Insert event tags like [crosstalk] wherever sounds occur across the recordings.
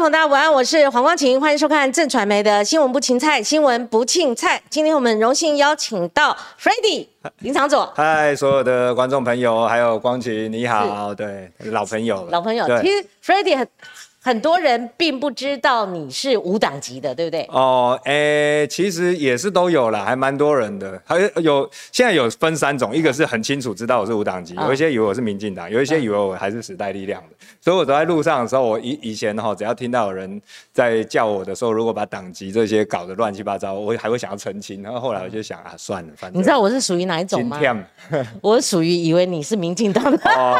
朋友大家晚安，我是黄光琴，欢迎收看正传媒的新闻不芹菜，新闻不庆菜。今天我们荣幸邀请到 f r e d d y 林长佐。嗨，所有的观众朋友，还有光琴，你好，对，老朋友，老朋友。其实 f r e d d y 很。多人并不知道你是无党籍的，对不对？哦，诶，其实也是都有了，还蛮多人的。还有现在有分三种，一个是很清楚知道我是无党籍，有一些以为我是民进党，有一些以为我还是时代力量的。所以我走在路上的时候，我以以前哈，只要听到有人在叫我的时候，如果把党籍这些搞得乱七八糟，我还会想要澄清。然后后来我就想啊，算了，反正你知道我是属于哪一种吗？我属于以为你是民进党的，哦，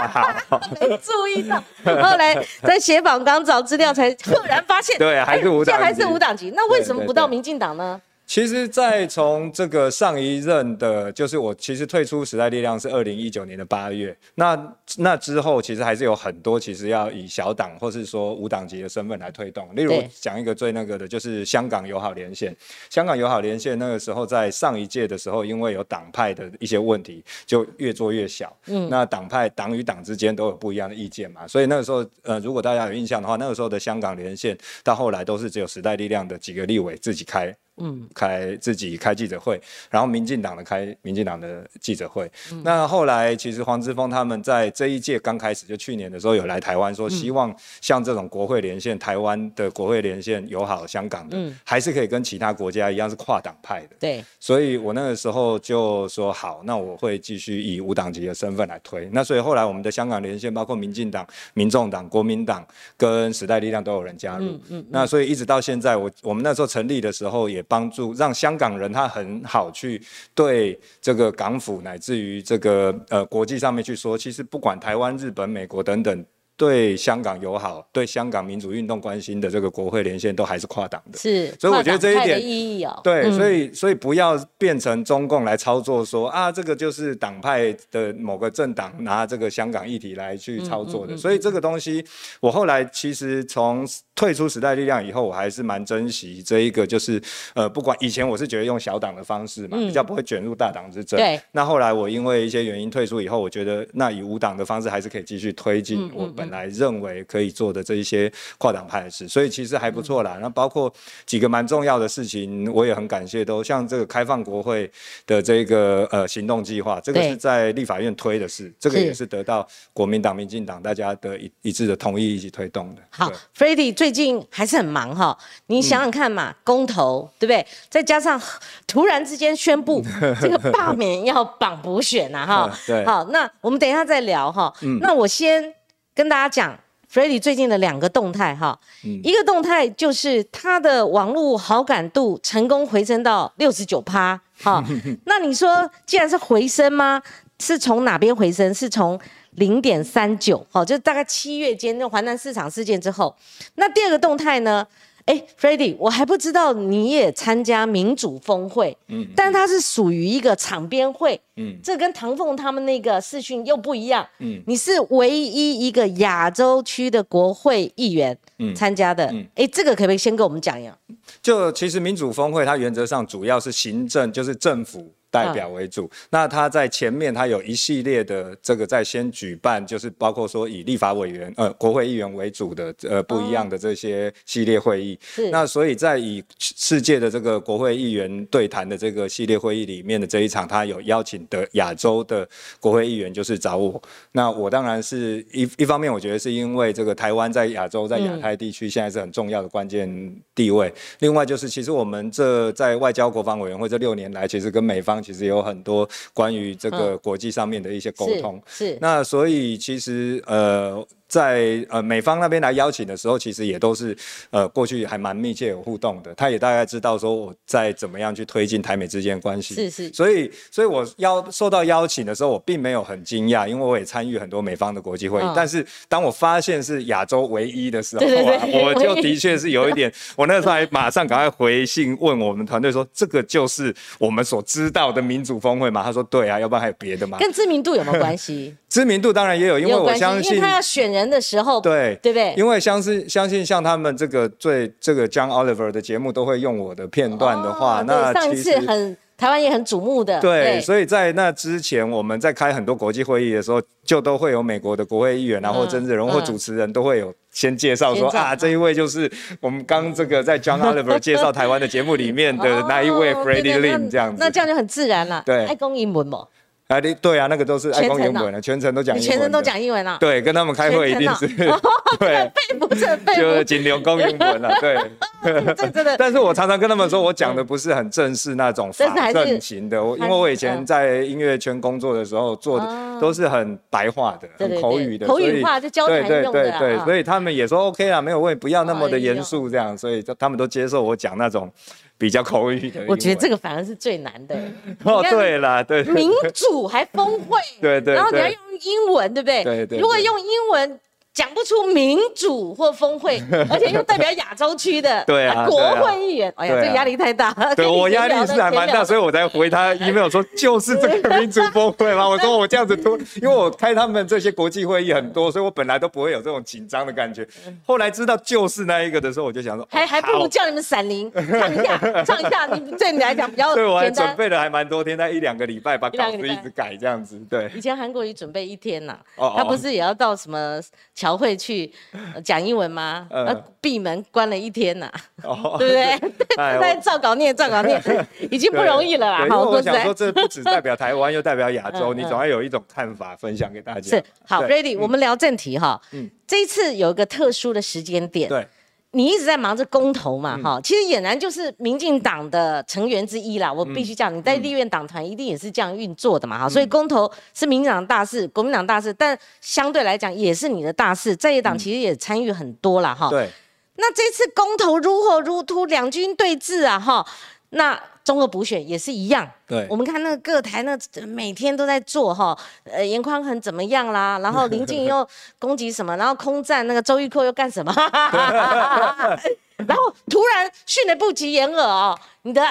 好，[laughs] 没注意到。后来在写访刚。找资料才赫然发现，对，还是无党，还是五党籍。那为什么不到民进党呢？其实，在从这个上一任的，就是我其实退出时代力量是二零一九年的八月。那那之后，其实还是有很多，其实要以小党或是说无党籍的身份来推动。例如讲一个最那个的，就是香港友好连线。香港友好连线那个时候，在上一届的时候，因为有党派的一些问题，就越做越小。嗯，那党派党与党之间都有不一样的意见嘛，所以那个时候，呃，如果大家有印象的话，那个时候的香港连线到后来都是只有时代力量的几个立委自己开。嗯，开自己开记者会，然后民进党的开民进党的记者会。那后来其实黄之锋他们在这一届刚开始，就去年的时候有来台湾，说希望像这种国会连线，台湾的国会连线友好香港的，还是可以跟其他国家一样是跨党派的。对，所以我那个时候就说好，那我会继续以无党籍的身份来推。那所以后来我们的香港连线，包括民进党、民众党、国民党跟时代力量都有人加入。嗯嗯。那所以一直到现在，我我们那时候成立的时候也。帮助让香港人他很好去对这个港府乃至于这个呃国际上面去说，其实不管台湾、日本、美国等等。对香港友好、对香港民主运动关心的这个国会连线，都还是跨党的。是，所以我觉得这一点意义哦。对，所以所以不要变成中共来操作，说啊，这个就是党派的某个政党拿这个香港议题来去操作的。所以这个东西，我后来其实从退出时代力量以后，我还是蛮珍惜这一个，就是呃，不管以前我是觉得用小党的方式嘛，比较不会卷入大党之争。对。那后来我因为一些原因退出以后，我觉得那以无党的方式还是可以继续推进我本。来认为可以做的这一些跨党派的事，所以其实还不错啦。那包括几个蛮重要的事情，我也很感谢。都像这个开放国会的这个呃行动计划，这个是在立法院推的事，这个也是得到国民党、民进党大家的一一致的同意一起推动的。好 f r e d d y 最近还是很忙哈，你想想看嘛，公投对不对？再加上 [laughs] 突然之间宣布 [laughs] 这个罢免要绑补选呐哈。[laughs] 对，好，那我们等一下再聊哈。嗯，那我先。跟大家讲 f r e d d y 最近的两个动态哈，一个动态就是他的网络好感度成功回升到六十九趴，哈，那你说既然是回升吗？是从哪边回升？是从零点三九，好，就大概七月间那华南市场事件之后。那第二个动态呢？哎 f r e d d y 我还不知道你也参加民主峰会，嗯，但它是属于一个场边会，嗯，这跟唐凤他们那个视讯又不一样，嗯，你是唯一一个亚洲区的国会议员，嗯，参加的，哎，这个可不可以先跟我们讲一下？就其实民主峰会它原则上主要是行政，就是政府。代表为主，那他在前面，他有一系列的这个在先举办，就是包括说以立法委员、呃国会议员为主的呃不一样的这些系列会议。那所以在以世界的这个国会议员对谈的这个系列会议里面的这一场，他有邀请的亚洲的国会议员就是找我。那我当然是一一方面，我觉得是因为这个台湾在亚洲在亚太地区现在是很重要的关键地位。另外就是其实我们这在外交国防委员会这六年来，其实跟美方。其实有很多关于这个国际上面的一些沟通，是那所以其实呃。在呃美方那边来邀请的时候，其实也都是呃过去还蛮密切有互动的。他也大概知道说我在怎么样去推进台美之间的关系。是是。所以所以我邀受到邀请的时候，我并没有很惊讶，因为我也参与很多美方的国际会议。但是当我发现是亚洲唯一的时候啊，我就的确是有一点，我那时候还马上赶快回信问我们团队说，这个就是我们所知道的民主峰会嘛？他说对啊，要不然还有别的吗？跟知名度有没有关系？[laughs] 知名度当然也有，因为我相信，他要选人的时候，对对不对？因为相信相信像他们这个最这个 John Oliver 的节目都会用我的片段的话，那上一次很。台湾也很瞩目的。对，所以在那之前，我们在开很多国际会议的时候，就都会有美国的国会议员，然后政治人物或主持人都会有先介绍说啊，这一位就是我们刚这个在 John Oliver 介绍台湾的节目里面的 [laughs] 那一位 Freddie Lin 这样子。那这样就很自然了。对，爱公英文嘛。啊，对对啊，那个都是爱公英文的，全程都讲英文。全程都讲英文啊？对，跟他们开会一定是 [laughs] [laughs] 对，背不是背，就是仅留公英文了。对，[laughs] 这真的。但是我常常跟他们说，我讲的不是很正式那种法正型的，因为我以前在音乐圈工作的时候做的都是很白话的、很口语的，口语化就交谈用的。对对对对，所以他们也说 OK 啊，没有问题，不要那么的严肃这样，所以他们都接受我讲那种。比较口语的，我觉得这个反而是最难的。[laughs] 哦，对了，对，民主还峰会，[laughs] 对对，然后你要用英文，对不对？对对，如果用英文。讲不出民主或峰会，[laughs] 而且又代表亚洲区的对啊国会议员，哎呀，这压力太大。对我压力是还蛮大，所以我才回他 email 说就是这个民主峰会嘛？我说我这样子拖，[laughs] 因为我开他们这些国际会议很多，所以我本来都不会有这种紧张的感觉。后来知道就是那一个的时候，我就想说，还还不如叫你们闪灵 [laughs] 唱一下，唱一下，你对你来讲比较对我还准备了还蛮多天，那一两个礼拜把稿子一直改这样子。对，以前韩国瑜准备一天呐，他不是也要到什么？侨会去讲英文吗？呃，闭门关了一天呐，[laughs] 对不对？[laughs] [laughs] 在照稿念，照稿念，已经不容易了啦。好，我想说，这不只代表台湾，又代表亚洲，你总要有一种看法分享给大家。是好，Ready，我们聊正题哈。嗯，这一次有一个特殊的时间点。对。你一直在忙着公投嘛，哈，其实俨然就是民进党的成员之一啦。我必须讲，你在立院党团一定也是这样运作的嘛，哈。所以公投是民进党大事，国民党大事，但相对来讲也是你的大事。在野党其实也参与很多了，哈。对。那这次公投如火如荼，两军对峙啊，哈。那综合补选也是一样，对，我们看那个各台那每天都在做哈，呃，严宽恒怎么样啦？然后 [laughs] 林静又攻击什么？然后空战那个周玉蔻又干什么？[laughs] 然后突然迅雷不及掩耳哦，你的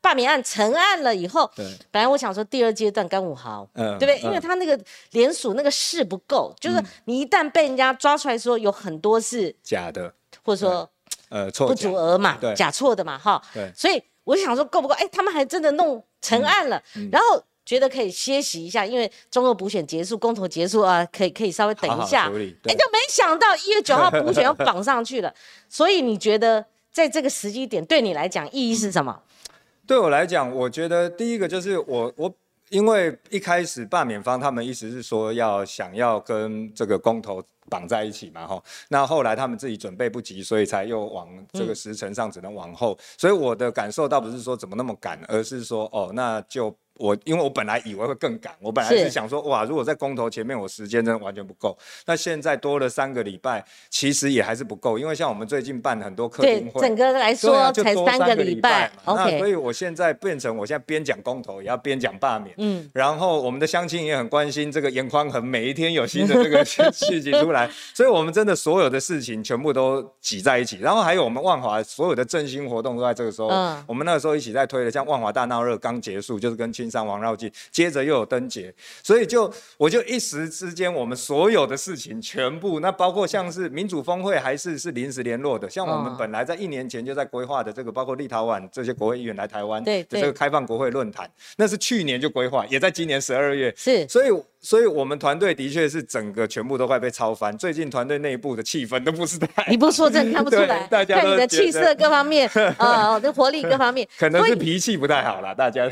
罢免案成案了以后，对，本来我想说第二阶段干五豪，嗯，对不对？因为他那个联署那个事不够，就是你一旦被人家抓出来说有很多是假的，或者说呃错不足额嘛，假错的嘛，哈，对，所以。我就想说够不够？哎，他们还真的弄成案了，然后觉得可以歇息一下，因为中俄补选结束，公投结束啊，可以可以稍微等一下。哎，就没想到一月九号补选要绑上去了，所以你觉得在这个时机点对你来讲意义是什么？[laughs] 对我来讲，我觉得第一个就是我我。因为一开始罢免方他们意思是说要想要跟这个公投绑在一起嘛，哈，那后来他们自己准备不及，所以才又往这个时辰上只能往后。所以我的感受倒不是说怎么那么赶，而是说哦，那就。我因为我本来以为会更赶，我本来是想说哇，如果在公投前面，我时间真的完全不够。那现在多了三个礼拜，其实也还是不够，因为像我们最近办很多客厅会，整个来说才三个礼拜。那所以我现在变成我现在边讲公投，也要边讲罢免。嗯。然后我们的乡亲也很关心这个严宽恒，每一天有新的这个 [laughs] 事情出来，所以我们真的所有的事情全部都挤在一起。然后还有我们万华所有的振兴活动都在这个时候，我们那个时候一起在推的，像万华大闹热刚结束，就是跟青。山王绕境，接着又有灯节，所以就我就一时之间，我们所有的事情全部，那包括像是民主峰会，还是是临时联络的，像我们本来在一年前就在规划的这个，包括立陶宛这些国会议员来台湾的这个开放国会论坛，那是去年就规划，也在今年十二月，是，所以。所以，我们团队的确是整个全部都快被超翻。最近团队内部的气氛都不是太……你不说这看不出来，大家看你的气色各方面，[laughs] 呃，的活力各方面，可能是脾气不太好了。大家，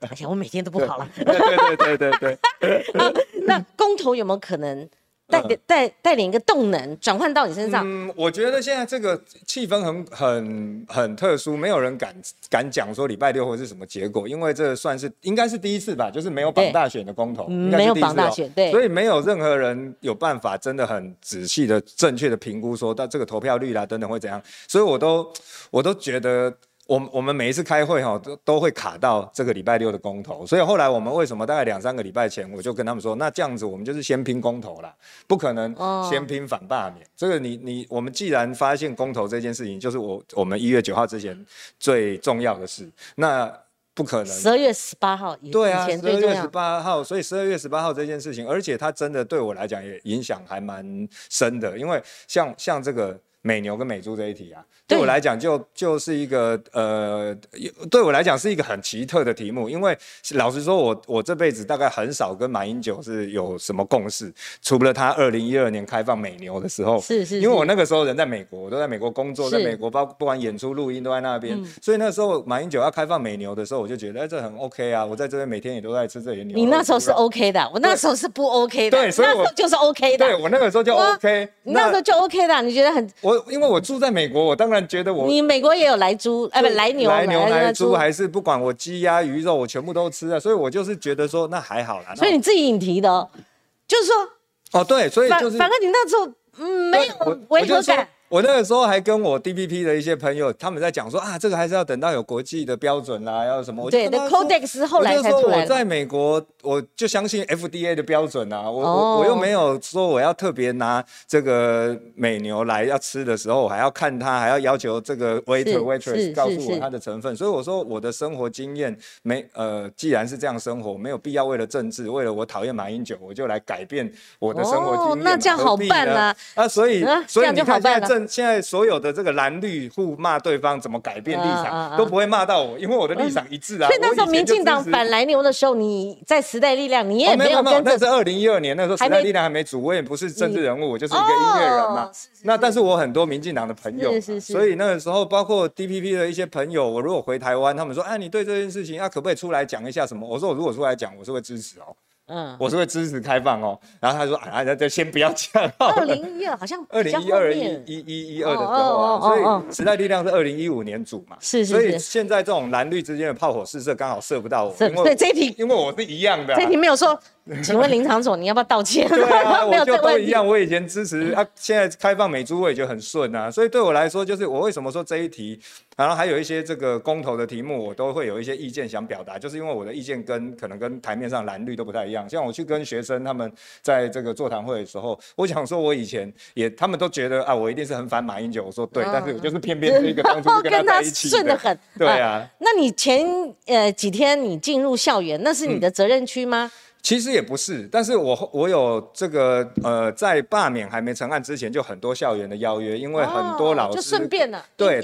而且我每天都不好了。对对对对对。[laughs] 那公投有没有可能？带带带领一个动能转换到你身上。嗯，我觉得现在这个气氛很很很特殊，没有人敢敢讲说礼拜六会是什么结果，因为这算是应该是第一次吧，就是没有绑大选的公投，没有绑大选，对，所以没有任何人有办法真的很仔细的、正确的评估说到这个投票率啦等等会怎样，所以我都我都觉得。我我们每一次开会哈，都都会卡到这个礼拜六的公投，所以后来我们为什么大概两三个礼拜前，我就跟他们说，那这样子我们就是先拼公投啦，不可能先拼反罢免。这个你你我们既然发现公投这件事情，就是我我们一月九号之前最重要的事，那不可能。十二月十八号对啊，十二月十八号，所以十二月十八号这件事情，而且它真的对我来讲也影响还蛮深的，因为像像这个。美牛跟美猪这一题啊，对我来讲就就是一个呃，对我来讲是一个很奇特的题目，因为老实说，我我这辈子大概很少跟马英九是有什么共识，除了他二零一二年开放美牛的时候，是是，因为我那个时候人在美国，我都在美国工作，在美国包不管演出录音都在那边，所以那时候马英九要开放美牛的时候，我就觉得哎这很 OK 啊，我在这边每天也都在吃这些牛。你那时候是 OK 的，我那时候是不 OK 的，对，所以我就是 OK 的，对我那个时候就 OK，那时候就 OK 的，你觉得很我。因为我住在美国，我当然觉得我你美国也有来猪，哎不来牛来牛来猪还是不管我鸡鸭鱼肉我全部都吃啊，所以我就是觉得说那还好啦。所以你自己引题的，就是说哦对，所以就是反正你那时候嗯没有违和感。我那个时候还跟我 DPP 的一些朋友，他们在讲说啊，这个还是要等到有国际的标准啦，要什么？对的，Codex 后来才出来。我在美国，我就相信 FDA 的标准啊。我我我又没有说我要特别拿这个美牛来要吃的时候，我还要看它，还要要求这个 waiter waitress 告诉我它的成分。所以我说我的生活经验没呃，既然是这样生活，没有必要为了政治，为了我讨厌马英九，我就来改变我的生活经验。那这样好办啊！啊，所以所以你看现在政现在所有的这个蓝绿互骂对方怎么改变立场都不会骂到我，因为我的立场一致啊。所以那时候民进党反来牛的时候，你在时代力量你也没有跟那是二零一二年那时候时代力量还没组，我也不是政治人物，我就是一个音乐人嘛。那但是我很多民进党的朋友，所以那个时候包括 DPP 的一些朋友，我如果回台湾，他们说，哎，你对这件事情啊，可不可以出来讲一下什么？我说我如果出来讲，我是会支持哦。嗯，我是会支持开放哦。然后他说：“啊，那就先不要讲。”二零一二好像二零一二一一一一二的时候啊，所以时代力量是二零一五年组嘛。是是是。所以现在这种蓝绿之间的炮火试射刚好射不到我。对这一题，因为我是一样的。这一题没有说。[laughs] 请问林场总，你要不要道歉？对啊，[laughs] 我就都一样。我以前支持啊，现在开放美猪我也觉得很顺啊。所以对我来说，就是我为什么说这一题，然后还有一些这个公投的题目，我都会有一些意见想表达，就是因为我的意见跟可能跟台面上蓝绿都不太一样。像我去跟学生他们在这个座谈会的时候，我想说，我以前也他们都觉得啊，我一定是很反马英九。我说对，但是我就是偏偏一个当初跟他在一起顺的很。对啊。那你前呃几天你进入校园，那是你的责任区吗？其实也不是，但是我我有这个呃，在罢免还没成案之前，就很多校园的邀约，因为很多老师就顺便了，对，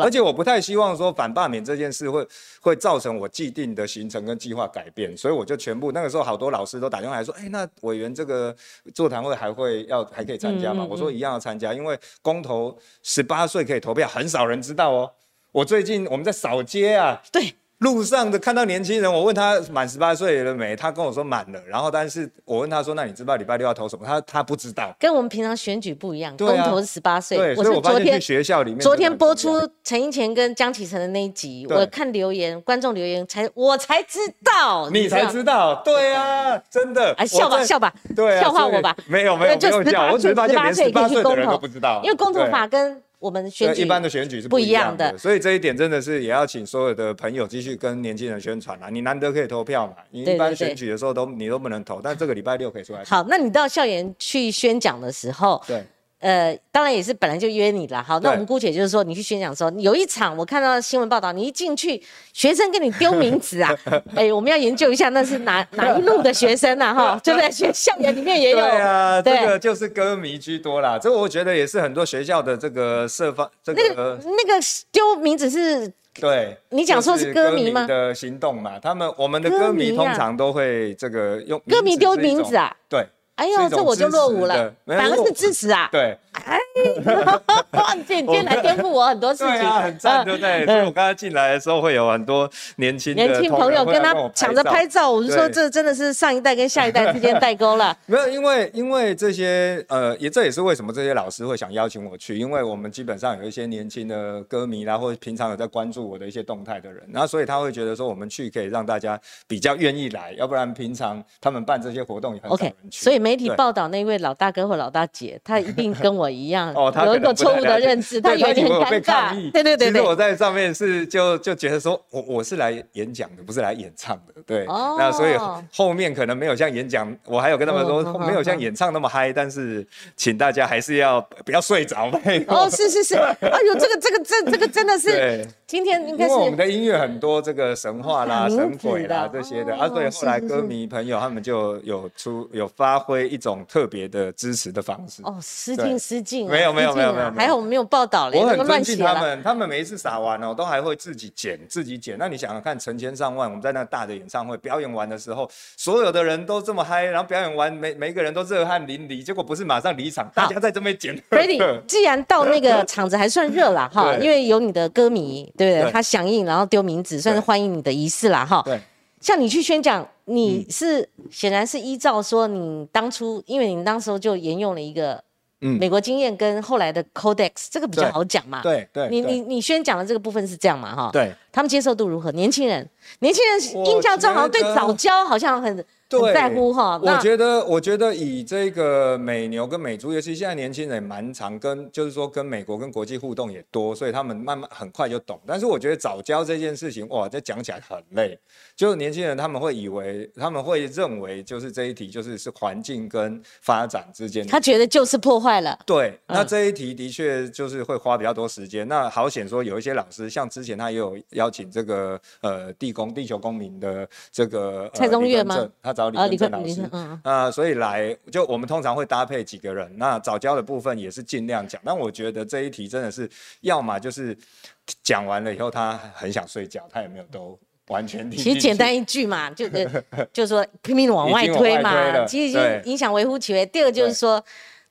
而且我不太希望说反罢免这件事会会造成我既定的行程跟计划改变，所以我就全部那个时候好多老师都打电话来说，哎，那委员这个座谈会还会要还可以参加吗？我说一样要参加，因为公投十八岁可以投票，很少人知道哦。我最近我们在扫街啊，对。路上的看到年轻人，我问他满十八岁了没？他跟我说满了。然后，但是我问他说：“那你知道礼拜六要投什么？”他他不知道。跟我们平常选举不一样，公投是十八岁。对，所以我昨天去学校里面。昨天播出陈英前跟江启臣的那一集，我看留言，观众留言才我才知道。你才知道？对啊，真的。哎，笑吧笑吧，对，笑话我吧。没有没有没有笑，我只是发现连十八岁的人都不知道，因为公投法跟。我们选举一般的选举是不一样的，所以这一点真的是也要请所有的朋友继续跟年轻人宣传啦。你难得可以投票嘛，你一般选举的时候都你都不能投，但这个礼拜六可以出来。好，那你到校园去宣讲的时候，对。呃，当然也是本来就约你了。好，那我们姑且就是说，你去宣讲的时候，有一场我看到新闻报道，你一进去，学生跟你丢名字啊，[laughs] 哎，我们要研究一下那是哪哪一路的学生呐，[laughs] 哈，就在学校园里面也有。对啊，这个就是歌迷居多啦。这个我觉得也是很多学校的这个设方这个那个丢名字是，对，你讲说是歌迷吗？的行动嘛，他们我们的歌迷通常都会这个用歌迷丢名字啊，对。哎呦，这我就落伍了，反而是支持啊！对，哎，[laughs] 你今天来颠覆我很多事情，很赞，对不对？所以我刚刚进来的时候，会有很多年轻年轻朋友跟他抢着拍照，我就说这真的是上一代跟下一代之间代沟了。[laughs] 没有，因为因为这些呃，也这也是为什么这些老师会想邀请我去，因为我们基本上有一些年轻的歌迷啦，或者平常有在关注我的一些动态的人，然后所以他会觉得说我们去可以让大家比较愿意来，要不然平常他们办这些活动也很少人去。所以媒体报道那位老大哥或老大姐，他一定跟我一样 [laughs] 有一个错误的认知，他有点尴尬。对对对对，其实我在上面是就就觉得说我我是来演讲的，不是来演唱的。对，那所以后面可能没有像演讲，我还有跟他们说没有像演唱那么嗨，但是请大家还是要 [laughs] 不要睡着。哦，是是是，哎呦，这个这个这这个真的是。今天应该是因为我们的音乐很多这个神话啦、神鬼啦这些的，啊，所以后来歌迷朋友他们就有出有发挥一种特别的支持的方式。哦，失敬失敬，没有没有没有没有，还好我们没有报道嘞，我很尊敬他们，他们每一次撒完哦，都还会自己剪自己剪。那你想想看，成千上万，我们在那大的演唱会表演完的时候，所有的人都这么嗨，然后表演完每每一个人都热汗淋漓，结果不是马上离场，大家在这边剪。Ready，既然到那个场子还算热了哈，[laughs] 因为有你的歌迷，对不对？他响应。然后丢名字，算是欢迎你的仪式啦，哈。对，像你去宣讲，你是显然是依照说你当初，因为你当时候就沿用了一个美国经验跟后来的 Codex，这个比较好讲嘛。对对，你你你宣讲的这个部分是这样嘛，哈。对，他们接受度如何？年轻人，年轻人印象中好像对早教好像很。很在乎哈，我觉得，我觉得以这个美牛跟美猪，尤其现在年轻人蛮常跟，就是说跟美国跟国际互动也多，所以他们慢慢很快就懂。但是我觉得早教这件事情，哇，这讲起来很累。就是年轻人他们会以为，他们会认为，就是这一题就是是环境跟发展之间，他觉得就是破坏了。对，那这一题的确就是会花比较多时间。那好险说有一些老师，像之前他也有邀请这个呃地公地球公民的这个蔡宗岳吗？他找李李正老师，啊，所以来就我们通常会搭配几个人。那早教的部分也是尽量讲，但我觉得这一题真的是，要么就是讲完了以后他很想睡觉，他也没有都完全听。其实简单一句嘛，就是 [laughs] 就是说拼命往外推嘛，其实就影响微乎其微。第二个就是说。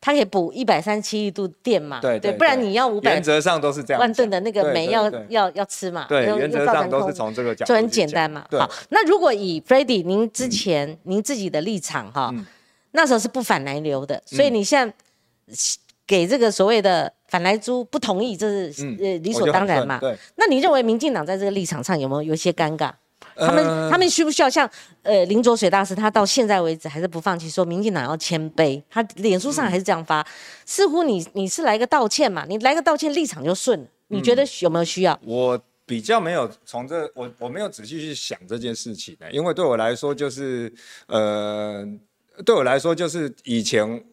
它可以补一百三十七亿度电嘛？对对，不然你要五百，原则上都是这样。万吨的那个煤要要要吃嘛？对，原则上都是从这个角度。就很简单嘛。好，那如果以 f r e d d y 您之前您自己的立场哈，那时候是不反来流的，所以你现在给这个所谓的反来猪不同意，这是呃理所当然嘛？对。那你认为民进党在这个立场上有没有有些尴尬？他们他们需不需要像呃林卓水大师，他到现在为止还是不放弃，说民进党要谦卑，他脸书上还是这样发，似乎你你是来个道歉嘛，你来个道歉立场就顺了，你觉得有没有需要？我比较没有从这我我没有仔细去想这件事情呢，因为对我来说就是呃对我来说就是以前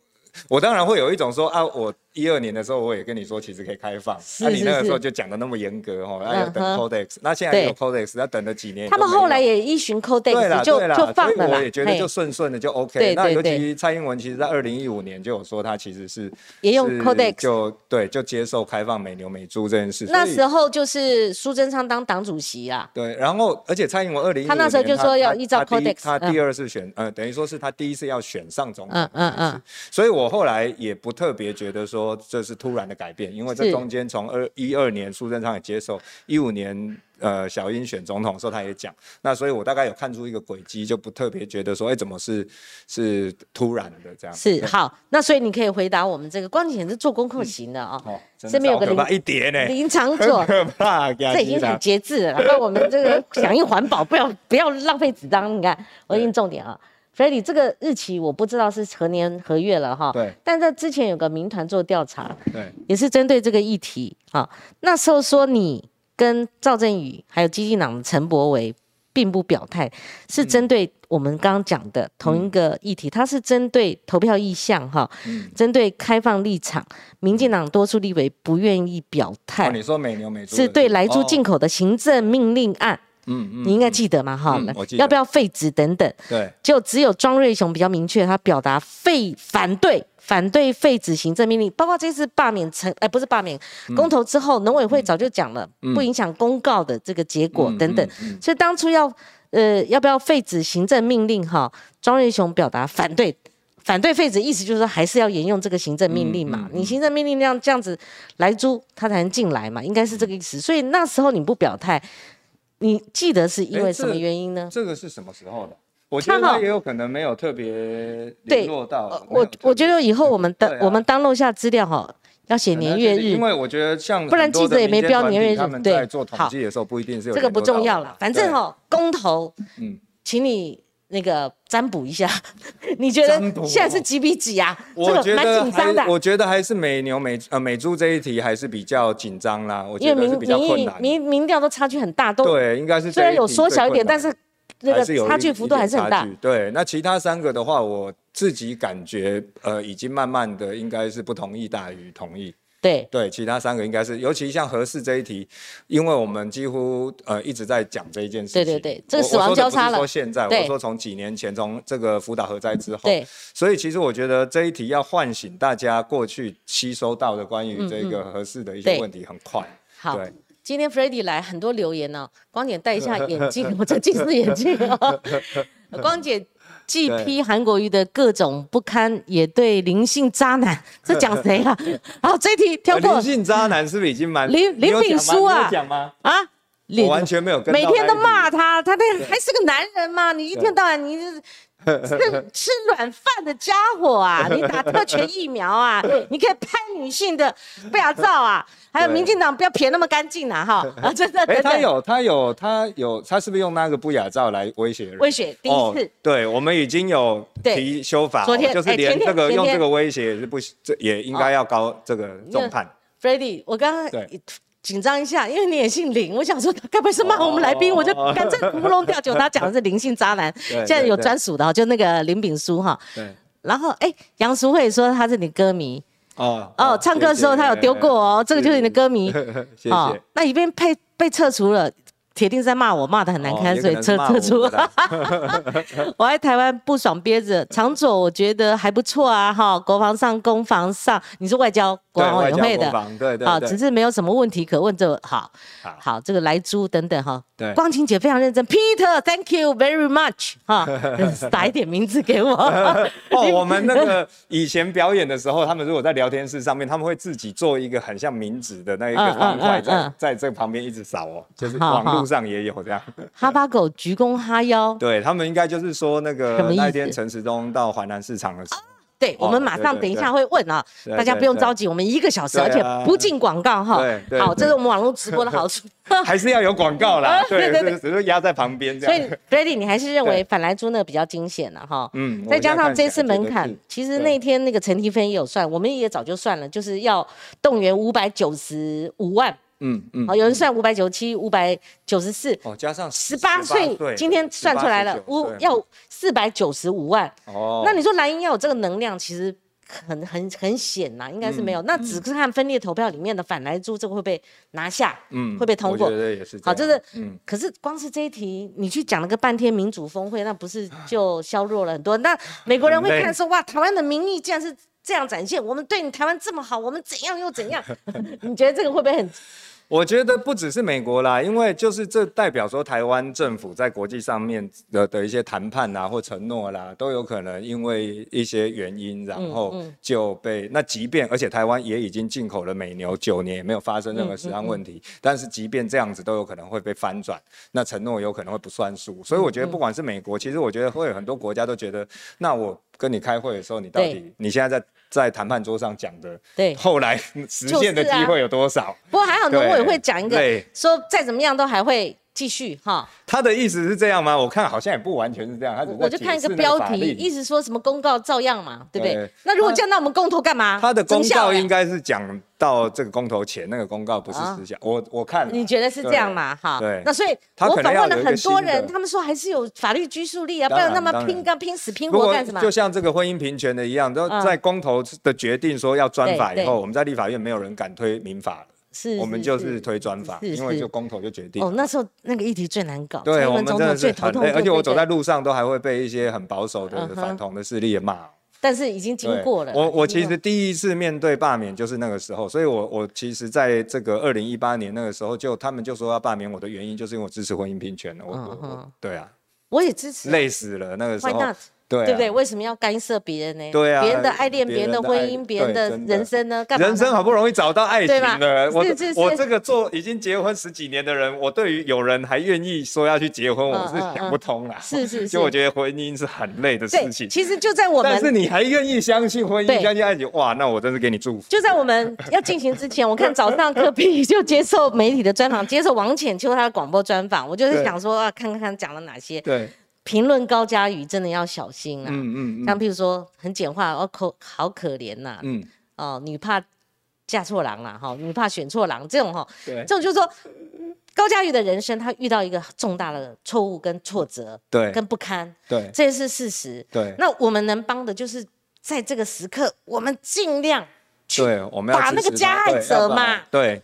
我当然会有一种说啊我。一二年的时候，我也跟你说，其实可以开放。那你那个时候就讲的那么严格哦，那要等 Codex。那现在有 Codex，要等了几年。他们后来也依循 Codex，就就放了我也觉得就顺顺的就 OK。那尤其蔡英文，其实在二零一五年就有说，他其实是也用 Codex，就对，就接受开放美牛美猪这件事。那时候就是苏贞昌当党主席啊。对，然后而且蔡英文二零他那时候就说要依照 Codex，他第二次选，呃，等于说是他第一次要选上总统。嗯嗯嗯。所以我后来也不特别觉得说这是突然。的改变，因为这中间从二一二年苏贞昌也接受，一五年呃小英选总统的时候他也讲，那所以我大概有看出一个轨迹，就不特别觉得说，哎，怎么是是突然的这样？是好，那所以你可以回答我们这个光景是做功课型的啊，这边有个林一叠呢，[laughs] 林长佐，[laughs] 可怕，[laughs] 这已经很节制了，那我们这个响应环保，不要不要浪费纸张，你看，我印重点啊。E d d y 这个日期我不知道是何年何月了哈。对。但在之前有个民团做调查，对，也是针对这个议题啊。那时候说你跟赵振宇还有基进党的陈柏维并不表态，是针对我们刚刚讲的同一个议题，它是针对投票意向哈，针对开放立场，民进党多数立委不愿意表态。你说美牛美猪是对来猪进口的行政命令案。嗯嗯，你应该记得嘛哈，要不要废止等等？对，就只有庄瑞雄比较明确，他表达废反对反对废止行政命令，包括这次罢免成哎不是罢免公投之后，农委会早就讲了，不影响公告的这个结果等等，所以当初要呃要不要废止行政命令哈，庄瑞雄表达反对反对废止，意思就是说还是要沿用这个行政命令嘛，你行政命令那样这样子来租他才能进来嘛，应该是这个意思，所以那时候你不表态。你记得是因为什么原因呢？这个是什么时候的？我觉得也有可能没有特别联络到。我我觉得以后我们的我们当录下资料哈，要写年月日，因为我觉得像不然记者也没标年月日。对，做统计的时候不一定是有这个不重要了，反正哈公投，嗯，请你那个占卜一下，[laughs] 你觉得现在是几比几啊？我觉得紧张的。我觉得还是美牛美呃美猪这一题还是比较紧张啦。我觉得是比较困难，民民调都差距很大，都对，应该是虽然有缩小一点，但是。那个差距幅度还是很大。对，那其他三个的话，我自己感觉，呃，已经慢慢的应该是不同意大于同意。对对，其他三个应该是，尤其像合适这一题，因为我们几乎呃一直在讲这一件事情。对对对，这个死亡交叉了。说现在，我说从几年前，从这个福岛核灾之后。对。所以其实我觉得这一题要唤醒大家过去吸收到的关于这个合适的一些问题，很快。好，今天 f r e d d y 来很多留言呢，光姐戴一下眼镜，[laughs] 我这近视眼镜哦。[laughs] 光姐。既批韩国瑜的各种不堪，也对灵性渣男，[laughs] 这讲谁啊？好，这题跳过。灵性渣男是不是已经蛮林林炳书啊？讲吗？啊，我完全没有跟。每天都骂他，他那还是个男人吗？你一天到晚你。吃 [laughs] 吃软饭的家伙啊！[laughs] 你打特权疫苗啊？[laughs] 你可以拍女性的不雅照啊？还有民进党不要撇那么干净啊！哈啊，真的。哎，他有他有他有他是不是用那个不雅照来威胁人？威胁第一次。对，我们已经有提修法，昨天就是连这个用这个威胁也是不这也应该要高这个重判。Freddie，我刚刚对。紧张一下，因为你也姓林，我想说他该不会是骂我们来宾，我就 [laughs] 干脆乌龙掉。酒。他讲的是林姓渣男，现在有专属的，就那个林炳书哈。对。然后哎，杨淑慧说他是你歌迷哦哦，唱歌的时候他有丢过哦，这个就是你的歌迷。[laughs] 谢谢。那一边被被撤除了。铁定在骂我，骂的很难看，所以撤撤出。[laughs] 我在台湾不爽憋着，长左我觉得还不错啊，哈，国防上、攻防上，你是外交国防委员会的，对对，好，只是没有什么问题可问，这好，好，这个来猪等等哈，对，光晴姐非常认真，Peter，Thank you very much，哈，[laughs] 打一点名字给我。[laughs] 哦，我们那个以前表演的时候，他们如果在聊天室上面，他们会自己做一个很像名字的那一个方块，在在这旁边一直扫哦，就是网络。上也有这样，哈巴狗鞠躬哈腰，对他们应该就是说那个那天陈时中到淮南市场的时候。对，我们马上等一下会问啊，大家不用着急，我们一个小时，而且不进广告哈。好，这是我们网络直播的好处。[laughs] 还是要有广告啦，对对对，只是压在旁边这样。所以 b r a d y 你还是认为反来猪那个比较惊险了哈？嗯。再加上这次门槛，其实那天那个陈提芬也有算，我们也早就算了，就是要动员五百九十五万。嗯嗯，好，有人算五百九十七、五百九十四，哦，加上十八岁，今天算出来了，五要四百九十五万。哦，那你说蓝营要有这个能量，其实很很很险呐，应该是没有。那只是看分裂投票里面的反来猪，这个会被拿下，嗯，会被通过。我觉得也是。好，就是，嗯，可是光是这一题，你去讲了个半天民主峰会，那不是就削弱了很多？那美国人会看说，哇，台湾的民意竟然是这样展现，我们对你台湾这么好，我们怎样又怎样？[laughs] 你觉得这个会不会很？我觉得不只是美国啦，因为就是这代表说台湾政府在国际上面的的一些谈判啊或承诺啦，都有可能因为一些原因，然后就被那即便而且台湾也已经进口了美牛九年也没有发生任何食安问题，但是即便这样子都有可能会被翻转，那承诺有可能会不算数，所以我觉得不管是美国，其实我觉得会有很多国家都觉得，那我跟你开会的时候，你到底你现在在。在谈判桌上讲的，对，后来实现的机会有多少？不过还好，农委会讲一个，说再怎么样都还会继续哈。他的意思是这样吗？我看好像也不完全是这样，他只我就看一个标题，意思说什么公告照样嘛，对不对？那如果这样，那我们公投干嘛？他的公告应该是讲。到这个公投前，那个公告不是私下，我我看你觉得是这样嘛？哈，对，那所以我访问了很多人，他们说还是有法律拘束力啊，不然那么拼干拼死拼活干什么？就像这个婚姻平权的一样，都在公投的决定说要专法以后，我们在立法院没有人敢推民法了，是，我们就是推专法，因为就公投就决定。哦，那时候那个议题最难搞，对我们真的是很累，而且我走在路上都还会被一些很保守的反同的势力骂。但是已经经过了。我我其实第一次面对罢免就是那个时候，所以我我其实在这个二零一八年那个时候，就他们就说要罢免我的原因，就是因为我支持婚姻平权了。我我对啊，我也支持。累死了那个时候。对不对？为什么要干涉别人呢？对啊，别人的爱恋、别人的婚姻、别人的人生呢？干嘛？人生好不容易找到爱情了，我我这个做已经结婚十几年的人，我对于有人还愿意说要去结婚，我是想不通啊。是是是，就我觉得婚姻是很累的事情。其实就在我们，但是你还愿意相信婚姻、相信爱情，哇，那我真是给你祝福。[laughs] 就在我们要进行之前，我看早上科比就接受媒体的专访，接受王浅秋他的广播专访，我就是想说啊，看看看讲了哪些。对。评论高嘉瑜真的要小心啊！嗯嗯，像譬如说很简化，哦可好可怜呐，嗯。哦女怕嫁错郎啦，哈女怕选错郎这种哈，对，这种就是说高嘉瑜的人生他遇到一个重大的错误跟挫折，对，跟不堪，对，这是事实，对。那我们能帮的就是在这个时刻，我们尽量对，我们要把那个加害者嘛，对。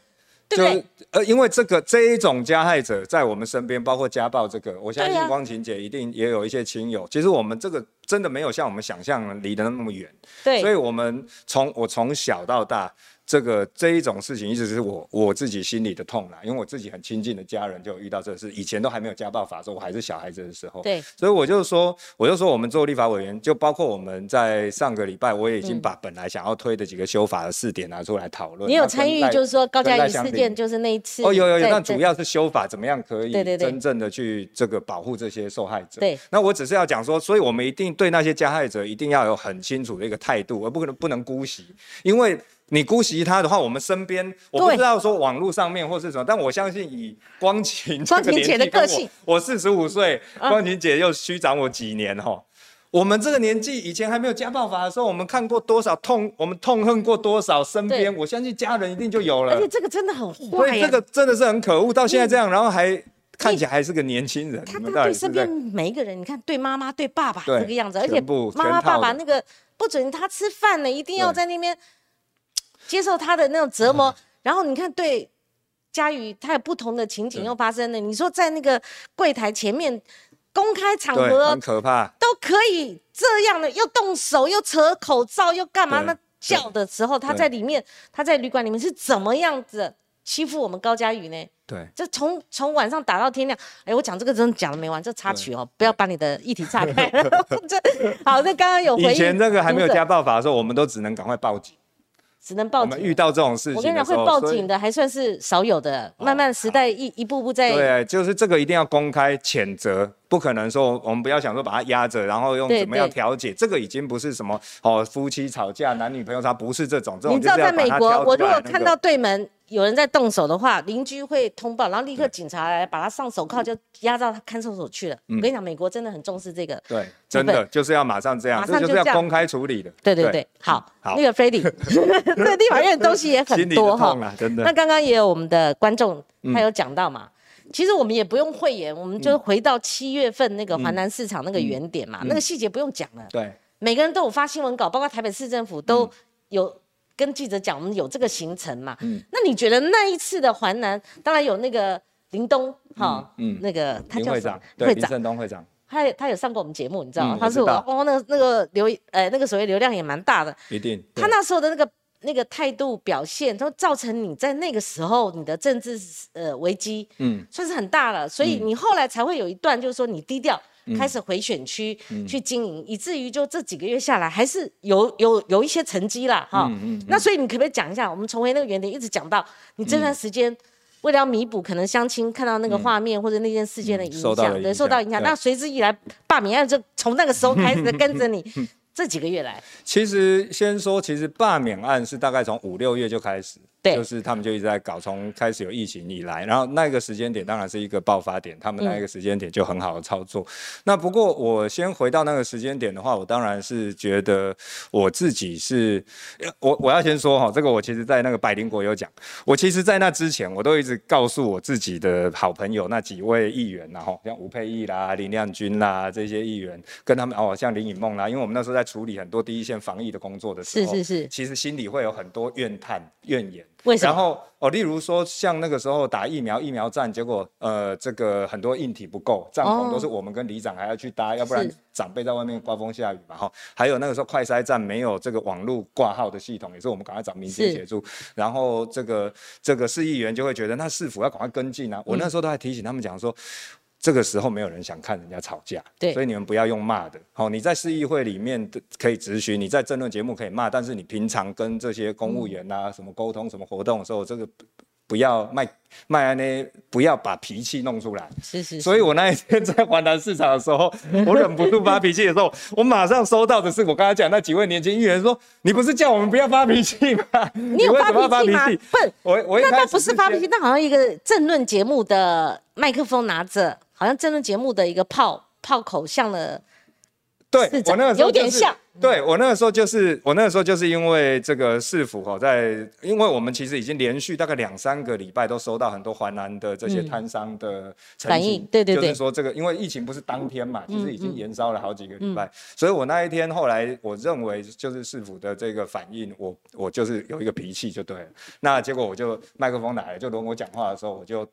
就呃，因为这个这一种加害者在我们身边，包括家暴这个，我相信光晴姐一定也有一些亲友。其实我们这个真的没有像我们想象离得那么远，对，所以我们从我从小到大。这个这一种事情一直是我我自己心里的痛啦，因为我自己很亲近的家人就遇到这事，以前都还没有家暴法，说我还是小孩子的时候，对，所以我就说，我就说我们做立法委员，就包括我们在上个礼拜，我也已经把本来想要推的几个修法的四点拿出来讨论。你有参与，就是说高嘉瑜事件，就是那一次。哦，有有有，但主要是修法怎么样可以真正的去这个保护这些受害者。对，那我只是要讲说，所以我们一定对那些加害者一定要有很清楚的一个态度，而不可能不能姑息，因为。你姑息他的话，我们身边我不知道说网络上面或是什么，但我相信以光晴光晴姐的个性，我四十五岁，光晴姐又虚长我几年哈。我们这个年纪以前还没有家暴法的时候，我们看过多少痛，我们痛恨过多少身边，我相信家人一定就有了。而且这个真的很坏，所以这个真的是很可恶，到现在这样，然后还看起来还是个年轻人。他对身边每一个人，你看对妈妈对爸爸这个样子，而且妈妈爸爸那个不准他吃饭呢，一定要在那边。接受他的那种折磨，然后你看，对佳宇，他有不同的情景又发生了。你说在那个柜台前面公开场合，很可怕，都可以这样的，又动手，又扯口罩，又干嘛呢？叫的时候，他在里面，他在旅馆里面是怎么样子欺负我们高佳宇呢？对，就从从晚上打到天亮。哎，我讲这个真的讲了没完，这插曲哦，不要把你的议题岔开。[laughs] 这好，那刚刚有回以前那个还没有家暴法的时候，我们都只能赶快报警。只能报警。我们遇到这种事情，我跟你讲，会报警的还算是少有的。慢慢时代一一步步在。对，就是这个一定要公开谴责，不可能说我们不要想说把它压着，然后用怎么样调解，这个已经不是什么哦夫妻吵架、男女朋友他，不是这种。这种你知道在美国，我如果看到对门。有人在动手的话，邻居会通报，然后立刻警察来把他上手铐，就押到看守所去了。我跟你讲，美国真的很重视这个。对，真的就是要马上这样，这就是要公开处理的。对对对，好，那个 Freddie，[laughs] 这立法院东西也很多哈，真的。那刚刚也有我们的观众，他有讲到嘛，其实我们也不用讳言，我们就回到七月份那个华南市场那个原点嘛，那个细节不用讲了。对，每个人都有发新闻稿，包括台北市政府都有。跟记者讲，我们有这个行程嘛？嗯，那你觉得那一次的华南，当然有那个林东哈，嗯，那个他叫会长，对，林振东会长，他他有上过我们节目，你知道吗？他是我哦，那个那个流，呃，那个所谓流量也蛮大的，一定。他那时候的那个那个态度表现，都造成你在那个时候你的政治呃危机，嗯，算是很大了，所以你后来才会有一段，就是说你低调。开始回选区去经营，以至于就这几个月下来，还是有有有一些成绩啦。哈。那所以你可不可以讲一下，我们重回那个原点，一直讲到你这段时间为了要弥补可能相亲看到那个画面或者那件事件的影响，对，受到影响。那随之以来罢免案就从那个时候开始跟着你。[laughs] 这几个月来，其实先说，其实罢免案是大概从五六月就开始，对，就是他们就一直在搞，从开始有疫情以来，然后那个时间点当然是一个爆发点，他们那个时间点就很好的操作。那不过我先回到那个时间点的话，我当然是觉得我自己是，我我要先说哈，这个我其实在那个百灵国有讲，我其实在那之前我都一直告诉我自己的好朋友那几位议员，然后像吴佩义啦、林亮君啦这些议员，跟他们哦，像林颖梦啦，因为我们那时候在。处理很多第一线防疫的工作的时候，是是是，其实心里会有很多怨叹、怨言。为什么？然后哦，例如说像那个时候打疫苗，疫苗站，结果呃，这个很多硬体不够，帐篷都是我们跟里长还要去搭，要不然长辈在外面刮风下雨嘛哈。还有那个时候快筛站没有这个网络挂号的系统，也是我们赶快找民间协助。然后这个这个市议员就会觉得，那市府要赶快跟进啊。我那时候都还提醒他们讲说。这个时候没有人想看人家吵架，对，所以你们不要用骂的。好，你在市议会里面的可以咨询，你在政论节目可以骂，但是你平常跟这些公务员啊什么沟通、什么活动的时候，这个不要卖卖那，不要把脾气弄出来。是是。所以我那一天在华南市场的时候，我忍不住发脾气的时候，[laughs] 我马上收到的是我刚才讲那几位年轻议员说：“你不是叫我们不要发脾气吗？[laughs] 你有发脾气吗？不，我我那倒不是发脾气，那好像一个政论节目的麦克风拿着。”好像真人节目的一个炮炮口像了，对我那个时候有点像，对我那个时候就是我那个时候就是因为这个市府哈，在因为我们其实已经连续大概两三个礼拜都收到很多华南的这些摊商的反应，对对对，就是说这个因为疫情不是当天嘛，其实已经延烧了好几个礼拜，所以我那一天后来我认为就是市府的这个反应，我我就是有一个脾气就对了，那结果我就麦克风来了，就轮我讲话的时候，我就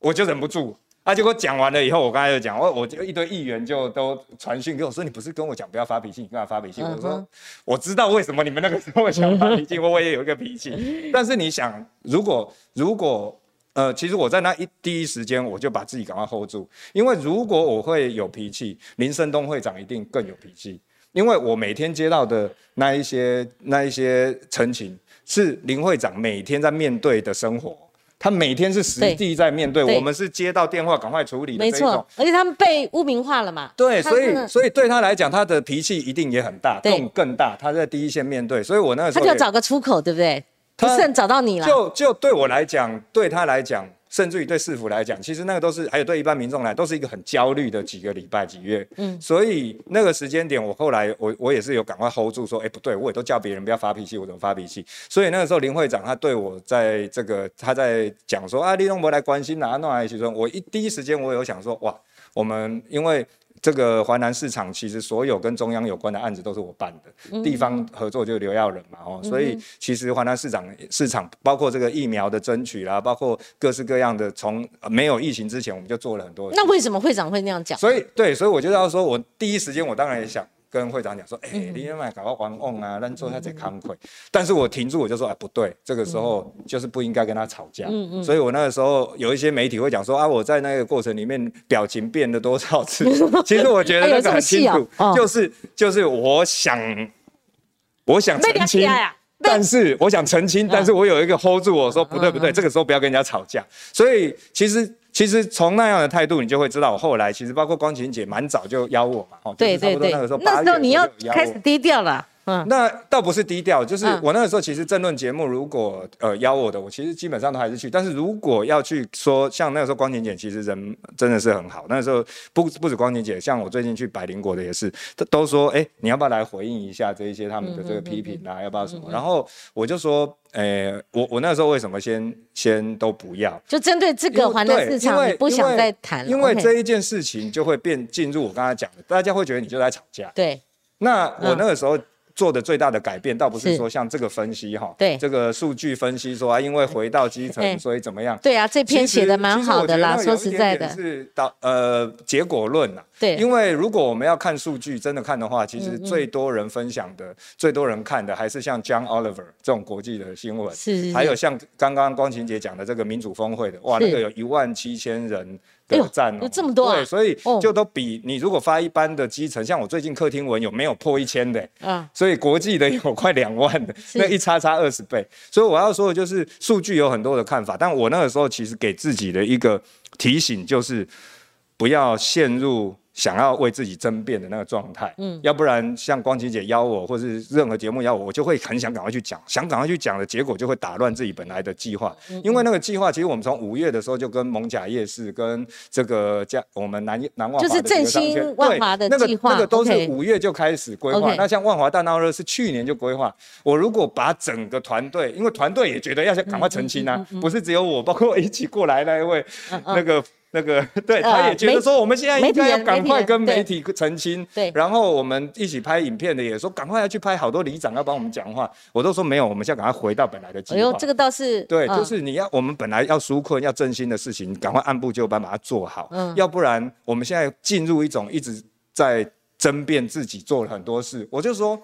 我就忍不住。啊！结果讲完了以后，我刚才就讲，我我就一堆议员就都传讯给我说，你不是跟我讲不要发脾气，你干嘛发脾气？我说我知道为什么你们那个时候想发脾气，我 [laughs] 我也有一个脾气。但是你想，如果如果呃，其实我在那一第一时间我就把自己赶快 hold 住，因为如果我会有脾气，林森东会长一定更有脾气，因为我每天接到的那一些那一些陈情，是林会长每天在面对的生活。他每天是实地在面对，我们是接到电话赶快处理的没错，而且他们被污名化了嘛。对，所以所以对他来讲，他的脾气一定也很大，更更大。他在第一线面对，所以我那个时候他就要找个出口，对不对？不慎找到你了。就就对我来讲，对他来讲。甚至于对市府来讲，其实那个都是，还有对一般民众来，都是一个很焦虑的几个礼拜、几月。嗯，所以那个时间点，我后来我我也是有赶快 hold 住，说，哎，不对，我也都叫别人不要发脾气，我怎么发脾气？所以那个时候林会长他对我在这个他在讲说啊，李东博来关心哪弄哪些说，我一第一时间我有想说，哇，我们因为。这个华南市场其实所有跟中央有关的案子都是我办的，地方合作就刘耀仁嘛，哦，所以其实华南市场市场包括这个疫苗的争取啦，包括各式各样的，从没有疫情之前我们就做了很多。那为什么会长会那样讲？所以对，所以我就要说，我第一时间我当然也想。跟会长讲说，哎，你要买搞个玩翁啊，让做下这康亏。但是我停住，我就说，哎，不对，这个时候就是不应该跟他吵架。嗯嗯。所以我那个时候有一些媒体会讲说，啊，我在那个过程里面表情变了多少次？[laughs] 其实我觉得那个很清楚，就是就是我想我想澄清，但是我想澄清，但是我有一个 hold 住我说不对不对，这个时候不要跟人家吵架。所以其实。其实从那样的态度，你就会知道，我后来其实包括光晴姐蛮早就邀我嘛，哦，对对对，那个时候那时候你要开始低调了。嗯，那倒不是低调，就是我那个时候其实政论节目，如果呃邀我的，我其实基本上都还是去。但是如果要去说，像那个时候光年姐，其实人真的是很好。那时候不不止光年姐，像我最近去百灵国的也是，都都说，哎，你要不要来回应一下这一些他们的这个批评啊？要不要什么？然后我就说，哎，我我那时候为什么先先都不要？就针对这个环的市场，你不想再谈因为这一件事情就会变进入我刚才讲的，大家会觉得你就在吵架。对。那我那个时候。做的最大的改变，倒不是说像这个分析哈，对这个数据分析说啊，因为回到基层，所以怎么样？对啊，这篇写的蛮好的啦。说实在的，是到呃结果论呐。对，因为如果我们要看数据，真的看的话，其实最多人分享的、最多人看的，还是像 John Oliver 这种国际的新闻，是还有像刚刚光晴姐讲的这个民主峰会的，哇，那个有一万七千人。有赞有这么多，对，所以就都比你如果发一般的基层，像我最近客厅文有没有破一千的？嗯，所以国际的有快两万的，那一差差二十倍。所以我要说的就是数据有很多的看法，但我那个时候其实给自己的一个提醒就是不要陷入。想要为自己争辩的那个状态，嗯，要不然像光晴姐邀我，或是任何节目邀我，我就会很想赶快去讲，想赶快去讲的结果就会打乱自己本来的计划。因为那个计划，其实我们从五月的时候就跟蒙甲夜市、跟这个家我们南南万华就是振兴万华的计划，那个都是五月就开始规划。那像万华大闹热是去年就规划。我如果把整个团队，因为团队也觉得要赶快澄清啊，不是只有我，包括一起过来那一位那个。那个对，他也觉得说，我们现在应该要赶快跟媒体澄清。对，然后我们一起拍影片的也说，赶快要去拍，好多里长要帮我们讲话。我都说没有，我们现在赶快回到本来的计划。哎呦，这个倒是对，就是你要我们本来要纾困、要振兴的事情，赶快按部就班把它做好。嗯，要不然我们现在进入一种一直在争辩自己做了很多事。我就说，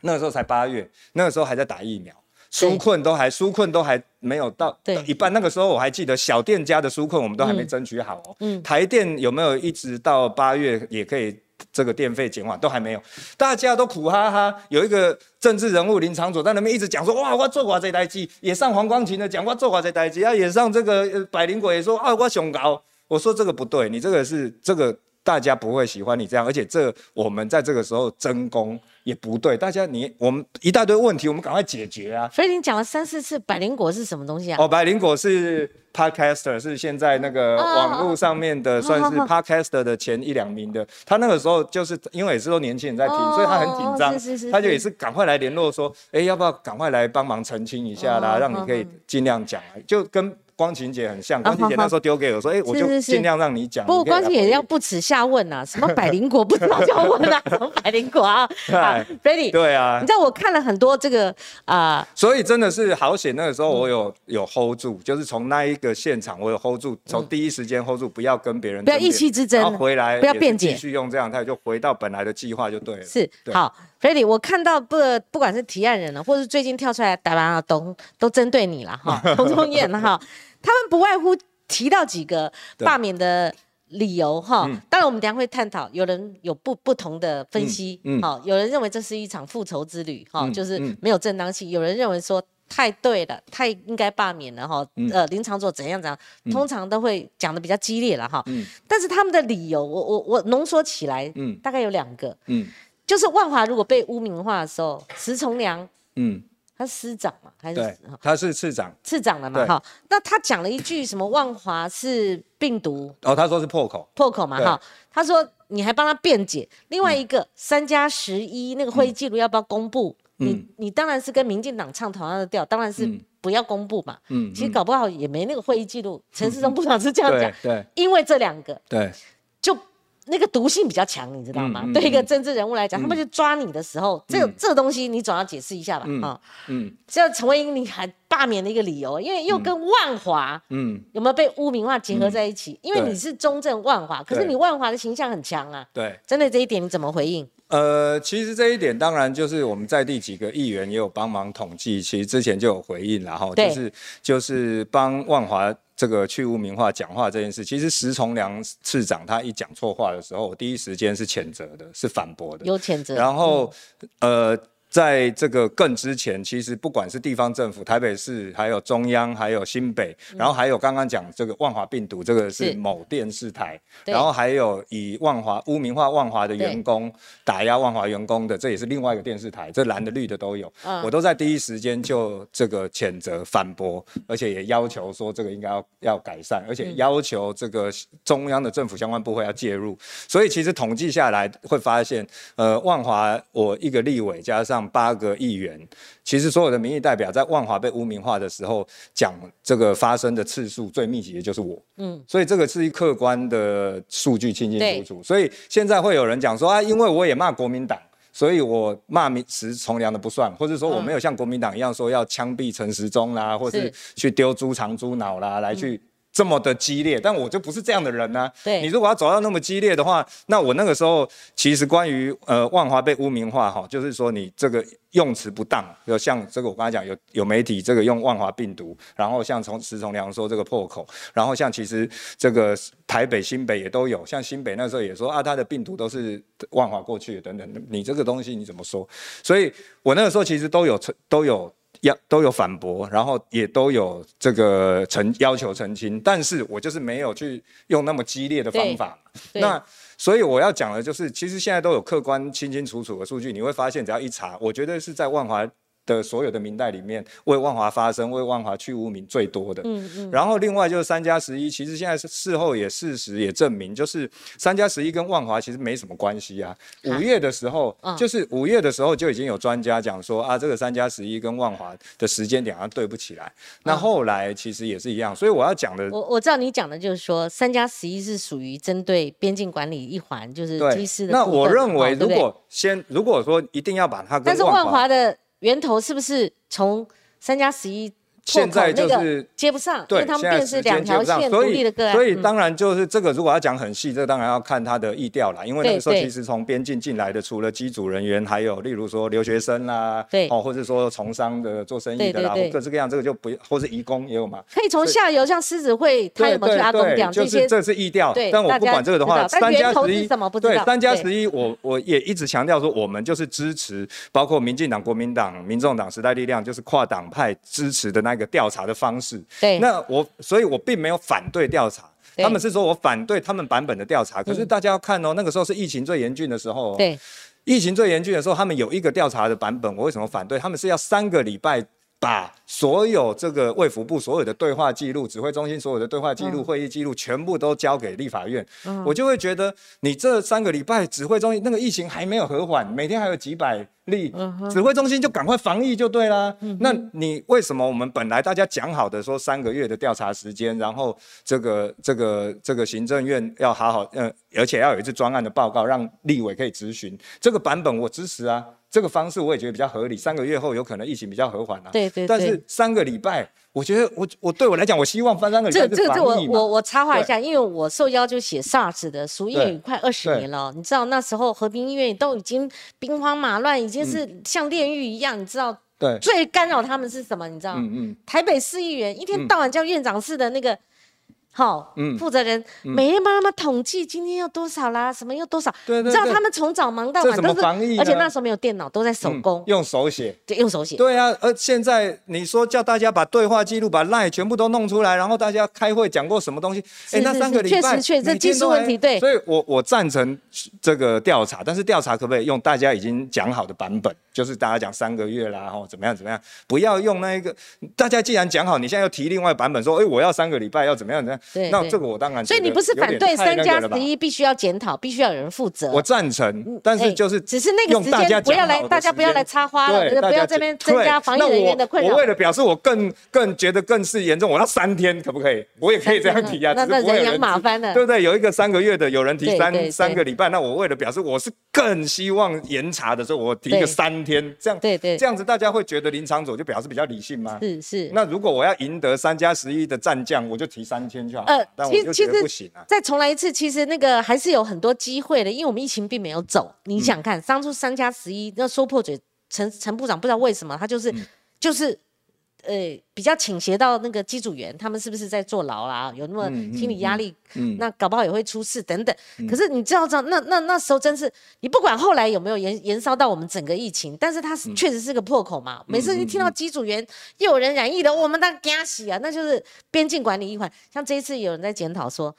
那个时候才八月，那个时候还在打疫苗。纾困都还纾困都还没有到一半，那个时候我还记得小店家的纾困我们都还没争取好哦。嗯，台电有没有一直到八月也可以这个电费减缓都还没有，大家都苦哈哈。有一个政治人物林长佐在那边一直讲说，哇，我做过这台机，也上黄光琴的讲，我做过这台机，啊，也上这个百灵果也说，啊，我熊高。我说这个不对，你这个是这个大家不会喜欢你这样，而且这我们在这个时候争功也不对，大家你我们一大堆问题，我们赶快解决啊！所以你讲了三四次百灵果是什么东西啊？哦，百灵果是 podcaster，是现在那个网络上面的算是 podcaster 的前一两名的。他那个时候就是因为也是说年轻人在听，所以他很紧张，他就也是赶快来联络说，哎，要不要赶快来帮忙澄清一下啦，让你可以尽量讲，就跟。光晴姐很像，光晴姐那时候丢给我说：“哎，我就尽量让你讲。”不，光晴姐要不耻下问啊，[laughs] 什么百灵果不知道叫问啊？[laughs] 什么百灵果啊？啊，Ready？对啊，你知道我看了很多这个啊，所以真的是好险。那个时候我有有 hold 住，就是从那一个现场我有 hold 住，从第一时间 hold 住，不要跟别人不要意气之争，然后回来不要辩解，继续用这样态就回到本来的计划就对了。是好，Ready？我看到不不管是提案人呢，或是最近跳出来打完啊都都针对你了哈，洪忠燕哈。他们不外乎提到几个罢免的理由哈，当然我们等下会探讨，有人有不不同的分析，好，有人认为这是一场复仇之旅哈，就是没有正当性，有人认为说太对了，太应该罢免了哈，呃，林长佐怎样怎样，通常都会讲的比较激烈了哈，但是他们的理由，我我我浓缩起来，大概有两个，就是万华如果被污名化的时候，石崇良，嗯。他是师长嘛，还是他是次长，次长了嘛？哈，那他讲了一句什么？万华是病毒哦，他说是破口，破口嘛？哈，他说你还帮他辩解。另外一个三加十一那个会议记录要不要公布？你你当然是跟民进党唱同样的调，当然是不要公布嘛。嗯，其实搞不好也没那个会议记录。陈世忠部长是这样讲，对，因为这两个，对，就。那个毒性比较强，你知道吗？对一个政治人物来讲，他们就抓你的时候，这这东西你总要解释一下吧？啊，嗯，这要成为你还罢免的一个理由，因为又跟万华，嗯，有没有被污名化结合在一起？因为你是中正万华，可是你万华的形象很强啊。对，针对这一点你怎么回应？呃，其实这一点当然就是我们在地几个议员也有帮忙统计，其实之前就有回应然后就是就是帮万华。这个去污名化讲话这件事，其实石崇良市长他一讲错话的时候，我第一时间是谴责的，是反驳的，有谴责。然后，呃。在这个更之前，其实不管是地方政府、台北市，还有中央，还有新北，然后还有刚刚讲这个万华病毒，这个是某电视台，然后还有以万华污名化万华的员工，打压万华员工的，这也是另外一个电视台，这蓝的绿的都有，我都在第一时间就这个谴责反驳，而且也要求说这个应该要要改善，而且要求这个中央的政府相关部会要介入。所以其实统计下来会发现，呃，万华我一个立委加上。八个议员，其实所有的民意代表在万华被污名化的时候，讲这个发生的次数最密集的就是我。嗯，所以这个是一客观的数据，清清楚楚。所以现在会有人讲说啊，因为我也骂国民党，所以我骂民时从良的不算，或者说我没有像国民党一样说要枪毙陈时中啦，或是去丢猪肠猪脑啦，来去。这么的激烈，但我就不是这样的人呢。对，你如果要走到那么激烈的话，那我那个时候其实关于呃万华被污名化哈，就是说你这个用词不当，就像这个我刚才讲有有媒体这个用万华病毒，然后像从石崇良说这个破口，然后像其实这个台北新北也都有，像新北那时候也说啊，他的病毒都是万华过去的等等，你这个东西你怎么说？所以我那个时候其实都有都有。要都有反驳，然后也都有这个澄要求澄清，但是我就是没有去用那么激烈的方法。那所以我要讲的就是，其实现在都有客观清清楚楚的数据，你会发现只要一查，我觉得是在万华。的所有的明代里面，为万华发声、为万华去污名最多的。嗯嗯。然后另外就是三加十一，其实现在是事后也事实也证明，就是三加十一跟万华其实没什么关系啊。五月的时候，就是五月的时候就已经有专家讲说啊，这个三加十一跟万华的时间点啊对不起来。那后来其实也是一样，所以我要讲的，我我知道你讲的就是说三加十一是属于针对边境管理一环，就是机师的。那我认为，如果先如果说一定要把它跟但是万华的。源头是不是从三加十一？现在就是接不上，因为他们变是两条线独立的个案，所以当然就是这个，如果要讲很细，这当然要看他的意调啦。因为那个时候其实从边境进来的，除了机组人员，还有例如说留学生啦，对，哦，或者说从商的、做生意的啦，各式各样，这个就不，或是移工也有嘛。可以从下游，像狮子会，他有没有去阿公讲这些？这是意调，但我不管这个的话，三加十一，对，三加十一，我我也一直强调说，我们就是支持，包括民进党、国民党、民众党、时代力量，就是跨党派支持的那个调查的方。方式，对，那我，所以我并没有反对调查，他们是说我反对他们版本的调查，可是大家要看哦，那个时候是疫情最严峻的时候。对，疫情最严峻的时候，他们有一个调查的版本，我为什么反对？他们是要三个礼拜。把所有这个卫福部所有的对话记录、指挥中心所有的对话记录、会议记录，全部都交给立法院，我就会觉得，你这三个礼拜指挥中心那个疫情还没有和缓，每天还有几百例，指挥中心就赶快防疫就对啦。那你为什么我们本来大家讲好的说三个月的调查时间，然后这个这个这个行政院要好好，嗯，而且要有一次专案的报告，让立委可以咨询这个版本，我支持啊。这个方式我也觉得比较合理。三个月后有可能疫情比较和缓了，对对。但是三个礼拜，我觉得我我对我来讲，我希望翻三个礼拜这这这我我我插话一下，因为我受邀就写 SARS 的，属于快二十年了。你知道那时候和平医院都已经兵荒马乱，已经是像炼狱一样。你知道，对。最干扰他们是什么？你知道？嗯嗯。台北市议员一天到晚叫院长室的那个。好，嗯，负责人每天帮他们统计今天要多少啦，什么要多少，对对，知道他们从早忙到晚都是，而且那时候没有电脑，都在手工，用手写，对，用手写，对啊，而现在你说叫大家把对话记录、把 line 全部都弄出来，然后大家开会讲过什么东西，哎，那三个礼拜，确实确实这技术问题，对，所以我我赞成这个调查，但是调查可不可以用大家已经讲好的版本，就是大家讲三个月啦，然后怎么样怎么样，不要用那一个，大家既然讲好，你现在又提另外版本说，哎，我要三个礼拜要怎么样怎么样，对，那这个我当然。所以你不是反对三加十一必须要检讨，必须要有人负责。我赞成，但是就是只是那个时间不要来，大家不要来插花了，不要这边增加防疫人员的困扰。我为了表示我更更觉得更是严重，我要三天可不可以？我也可以这样 [laughs] 提啊，那那人仰马翻了，对不对？有一个三个月的，有人提三三个礼拜，那我为了表示我是更希望严查的时候，我提一个三天，这样对对，这样子大家会觉得林场佐就表示比较理性吗？是是。那如果我要赢得三加十一的战将，我就提三天就好。呃，但我就觉得不行啊。再重来一次，其实那个还是有很多机会的，因为我们疫情并没有走。你想看，当初三加十一，那说破嘴，陈陈部长不知道为什么，他就是就是。呃，比较倾斜到那个机组员，他们是不是在坐牢啦？有那么心理压力，那搞不好也会出事等等。可是你知道，知道那那那时候真是，你不管后来有没有延延烧到我们整个疫情，但是它确实是个破口嘛。每次一听到机组员又有人染疫的，我们那惊喜啊，那就是边境管理一环。像这一次有人在检讨说。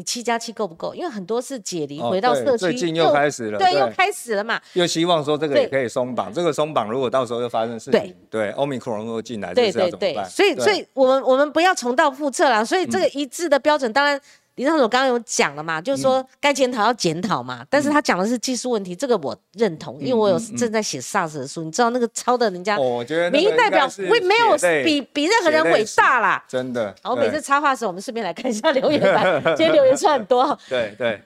你七加七够不够？因为很多是解离回到社区，最近又开始了，对，又开始了嘛。又希望说这个也可以松绑，这个松绑如果到时候又发生事情，对，欧米克戎又进来，这是要怎么办？所以，所以我们我们不要重蹈覆辙了。所以这个一致的标准，当然。李尚所刚刚有讲了嘛，就是说该检讨要检讨嘛，但是他讲的是技术问题，这个我认同，因为我有正在写 SARS 的书，你知道那个抄的人家，我觉得民意代表会没有比比任何人伟大啦，真的。我每次插话时，我们顺便来看一下留言板，今天留言算很多。[laughs] 对对。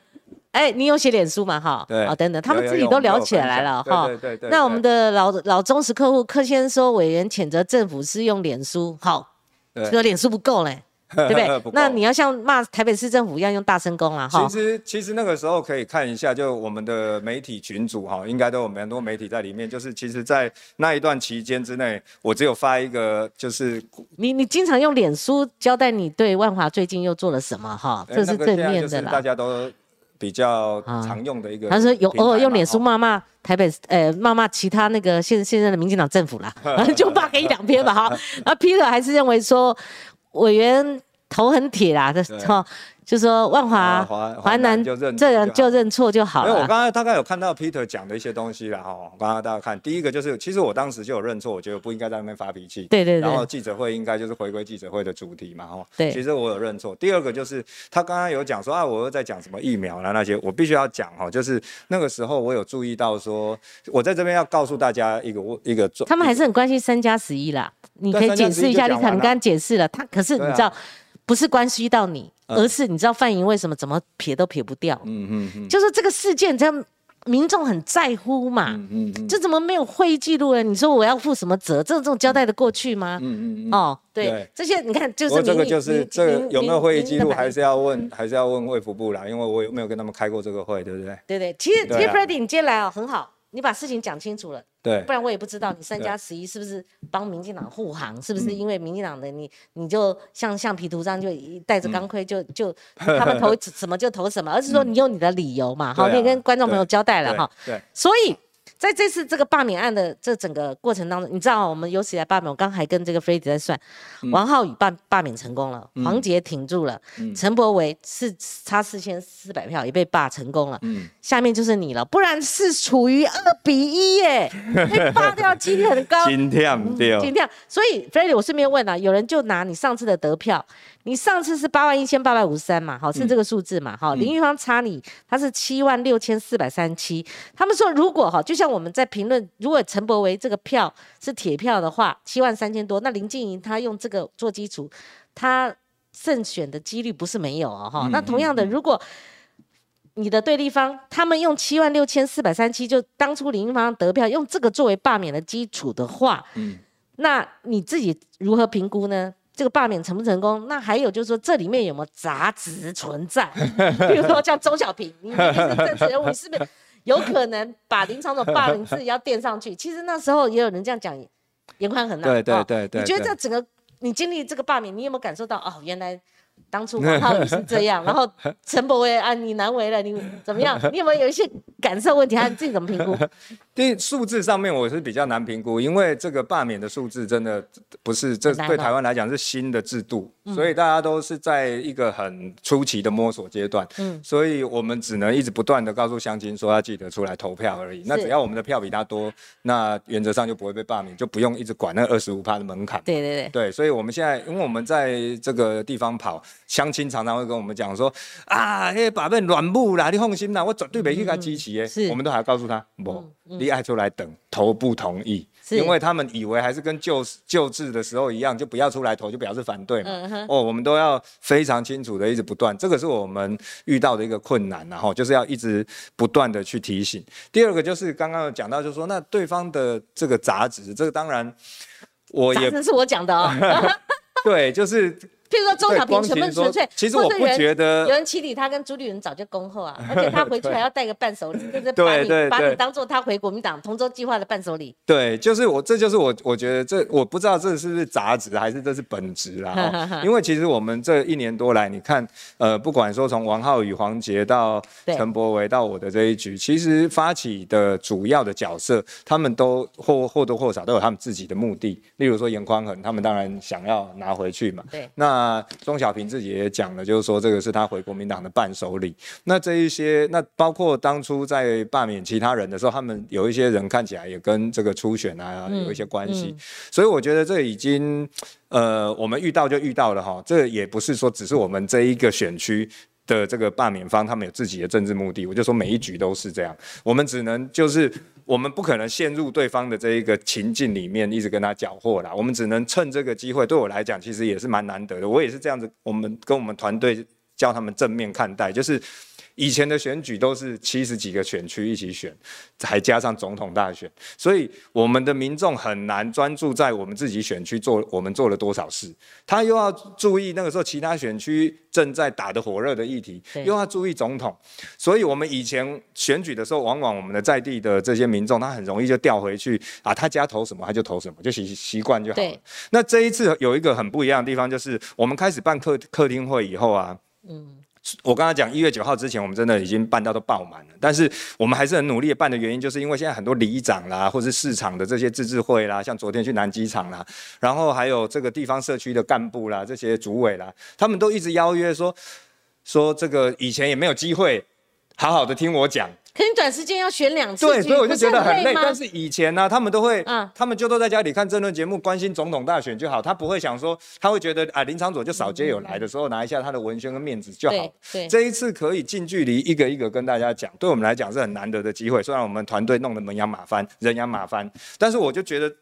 哎，你有写脸书嘛？哈，对，等等，他们自己都聊起来了哈。对对对。那我们的老老忠实客户柯先说，委员谴责政府是用脸书，好，这个脸书不够嘞。[laughs] 对不对？那你要像骂台北市政府一样用大声公啊！哈，其实其实那个时候可以看一下，就我们的媒体群组哈，应该都有蛮多媒体在里面。就是其实，在那一段期间之内，我只有发一个，就是你你经常用脸书交代你对万华最近又做了什么哈，这是正面的啦。大家都比较常用的一个。他说有偶尔用脸书骂骂台北，呃，骂骂其他那个现现在的民进党政府啦，[laughs] [laughs] 就发给一两篇吧哈。那 Peter 还是认为说。委员头很铁啦，这哈。就说万华华南就认这人就认错就好了。因为我刚才大概有看到 Peter 讲的一些东西了哈，刚刚大家看，第一个就是其实我当时就有认错，我觉得不应该在那边发脾气。对对对。然后记者会应该就是回归记者会的主题嘛哈。对。其实我有认错。第二个就是他刚刚有讲说啊，我又在讲什么疫苗啦那些，我必须要讲哈，就是那个时候我有注意到说，我在这边要告诉大家一个一个。他们还是很关心三加十一啦，你可以解释一下，你可能刚刚解释了，他可是你知道。不是关系到你，而是你知道范莹为什么怎么撇都撇不掉。嗯嗯嗯，就是这个事件，这样民众很在乎嘛。嗯嗯这怎么没有会议记录呢？你说我要负什么责？这这种交代的过去吗？嗯嗯嗯。哦，对，这些你看就是。这个就是这个有没有会议记录，还是要问，还是要问卫福部啦，因为我有没有跟他们开过这个会，对不对？对对，其实其实 Freddie 你今天来哦，很好。你把事情讲清楚了，对，不然我也不知道你三加十一是不是帮民进党护航，是不是因为民进党的你你就像橡皮图章就带着钢盔就 [laughs] 就他们投什么就投什么，而是说你有你的理由嘛，好，你跟观众朋友交代了哈，对，所以。在这次这个罢免案的这整个过程当中，你知道我们有史以来罢免，我刚还跟这个 f r e d d y 在算，王浩宇罢罢免成功了，黄杰挺住了，陈柏维是差四千四百票也被罢成功了，下面就是你了，不然是处于二比一耶，被罢掉几率很高，[laughs] 心跳掉，心跳。所以 f r e d d y 我顺便问啊，有人就拿你上次的得票。你上次是八万一千八百五十三嘛，好是这个数字嘛，好林玉芳差你他是七万六千四百三十七。他们说如果哈，就像我们在评论，如果陈柏维这个票是铁票的话，七万三千多，那林静怡她用这个做基础，她胜选的几率不是没有哦哈。那同样的，如果你的对立方他们用七万六千四百三七，就当初林玉芳得票用这个作为罢免的基础的话，嗯，那你自己如何评估呢？这个罢免成不成功？那还有就是说，这里面有没有杂质存在？[laughs] 比如说像周小平，你是政治人物，是不是有可能把林长总霸凌自己要垫上去？[laughs] 其实那时候也有人这样讲，严宽很难。对对对对。你觉得这整个你经历这个罢免，你有没有感受到哦？原来。当初王浩宇是这样，[laughs] 然后陈伯威啊，你难为了，你怎么样？[laughs] 你有没有有一些感受问题？还是自己怎么评估？[laughs] 对数字上面我是比较难评估，因为这个罢免的数字真的不是这对台湾来讲是新的制度，所以大家都是在一个很初期的摸索阶段。嗯，所以我们只能一直不断的告诉乡亲说要记得出来投票而已。那只要我们的票比他多，那原则上就不会被罢免，就不用一直管那二十五趴的门槛。对对对。对，所以我们现在因为我们在这个地方跑。乡亲常常会跟我们讲说啊，嘿把本软木啦，你放心啦，我绝对没去他支持的。是，我们都还要告诉他，不，你爱出来等，投不同意，因为他们以为还是跟旧旧制的时候一样，就不要出来投，就表示反对嘛。哦，我们都要非常清楚的，一直不断，这个是我们遇到的一个困难，然后就是要一直不断的去提醒。第二个就是刚刚有讲到，就是说那对方的这个杂质，这个当然我也是我讲的哦。[laughs] 对，就是。譬如说周小平纯不纯粹？其实我不觉得有人起底他跟朱立伦早就恭候啊，[laughs] 而且他回去还要带个伴手礼，就是把你把你当做他回国民党同舟计划的伴手礼。对，就是我，这就是我，我觉得这我不知道这是不是杂质还是这是本质啦。[laughs] 因为其实我们这一年多来，你看，呃，不管说从王浩宇、黄杰到陈柏维到我的这一局，其实发起的主要的角色，他们都或或多或少都有他们自己的目的。例如说严宽恒，他们当然想要拿回去嘛。对，那。那钟小平自己也讲了，就是说这个是他回国民党的伴手礼。那这一些，那包括当初在罢免其他人的时候，他们有一些人看起来也跟这个初选啊有一些关系。所以我觉得这已经，呃，我们遇到就遇到了哈。这也不是说只是我们这一个选区的这个罢免方，他们有自己的政治目的。我就说每一局都是这样，我们只能就是。我们不可能陷入对方的这一个情境里面，一直跟他搅和啦。我们只能趁这个机会，对我来讲，其实也是蛮难得的。我也是这样子，我们跟我们团队教他们正面看待，就是。以前的选举都是七十几个选区一起选，还加上总统大选，所以我们的民众很难专注在我们自己选区做我们做了多少事，他又要注意那个时候其他选区正在打的火热的议题，又要注意总统，所以我们以前选举的时候，往往我们的在地的这些民众，他很容易就调回去啊，他家投什么他就投什么，就习习惯就好了。那这一次有一个很不一样的地方，就是我们开始办客客厅会以后啊，嗯。我刚才讲一月九号之前，我们真的已经办到都爆满了。但是我们还是很努力的办的原因，就是因为现在很多里长啦，或是市场的这些自治会啦，像昨天去南机场啦，然后还有这个地方社区的干部啦，这些主委啦，他们都一直邀约说，说这个以前也没有机会好好的听我讲。可你短时间要选两次，对，所以我就觉得很累。但是以前呢，他们都会，嗯，他们就都在家里看争论节目，关心总统大选就好。他不会想说，他会觉得啊，林长佐就少接有来的时候拿一下他的文宣跟面子就好。对，这一次可以近距离一个一个跟大家讲，对我们来讲是很难得的机会。虽然我们团队弄得门仰马翻，人仰马翻，但是我就觉得，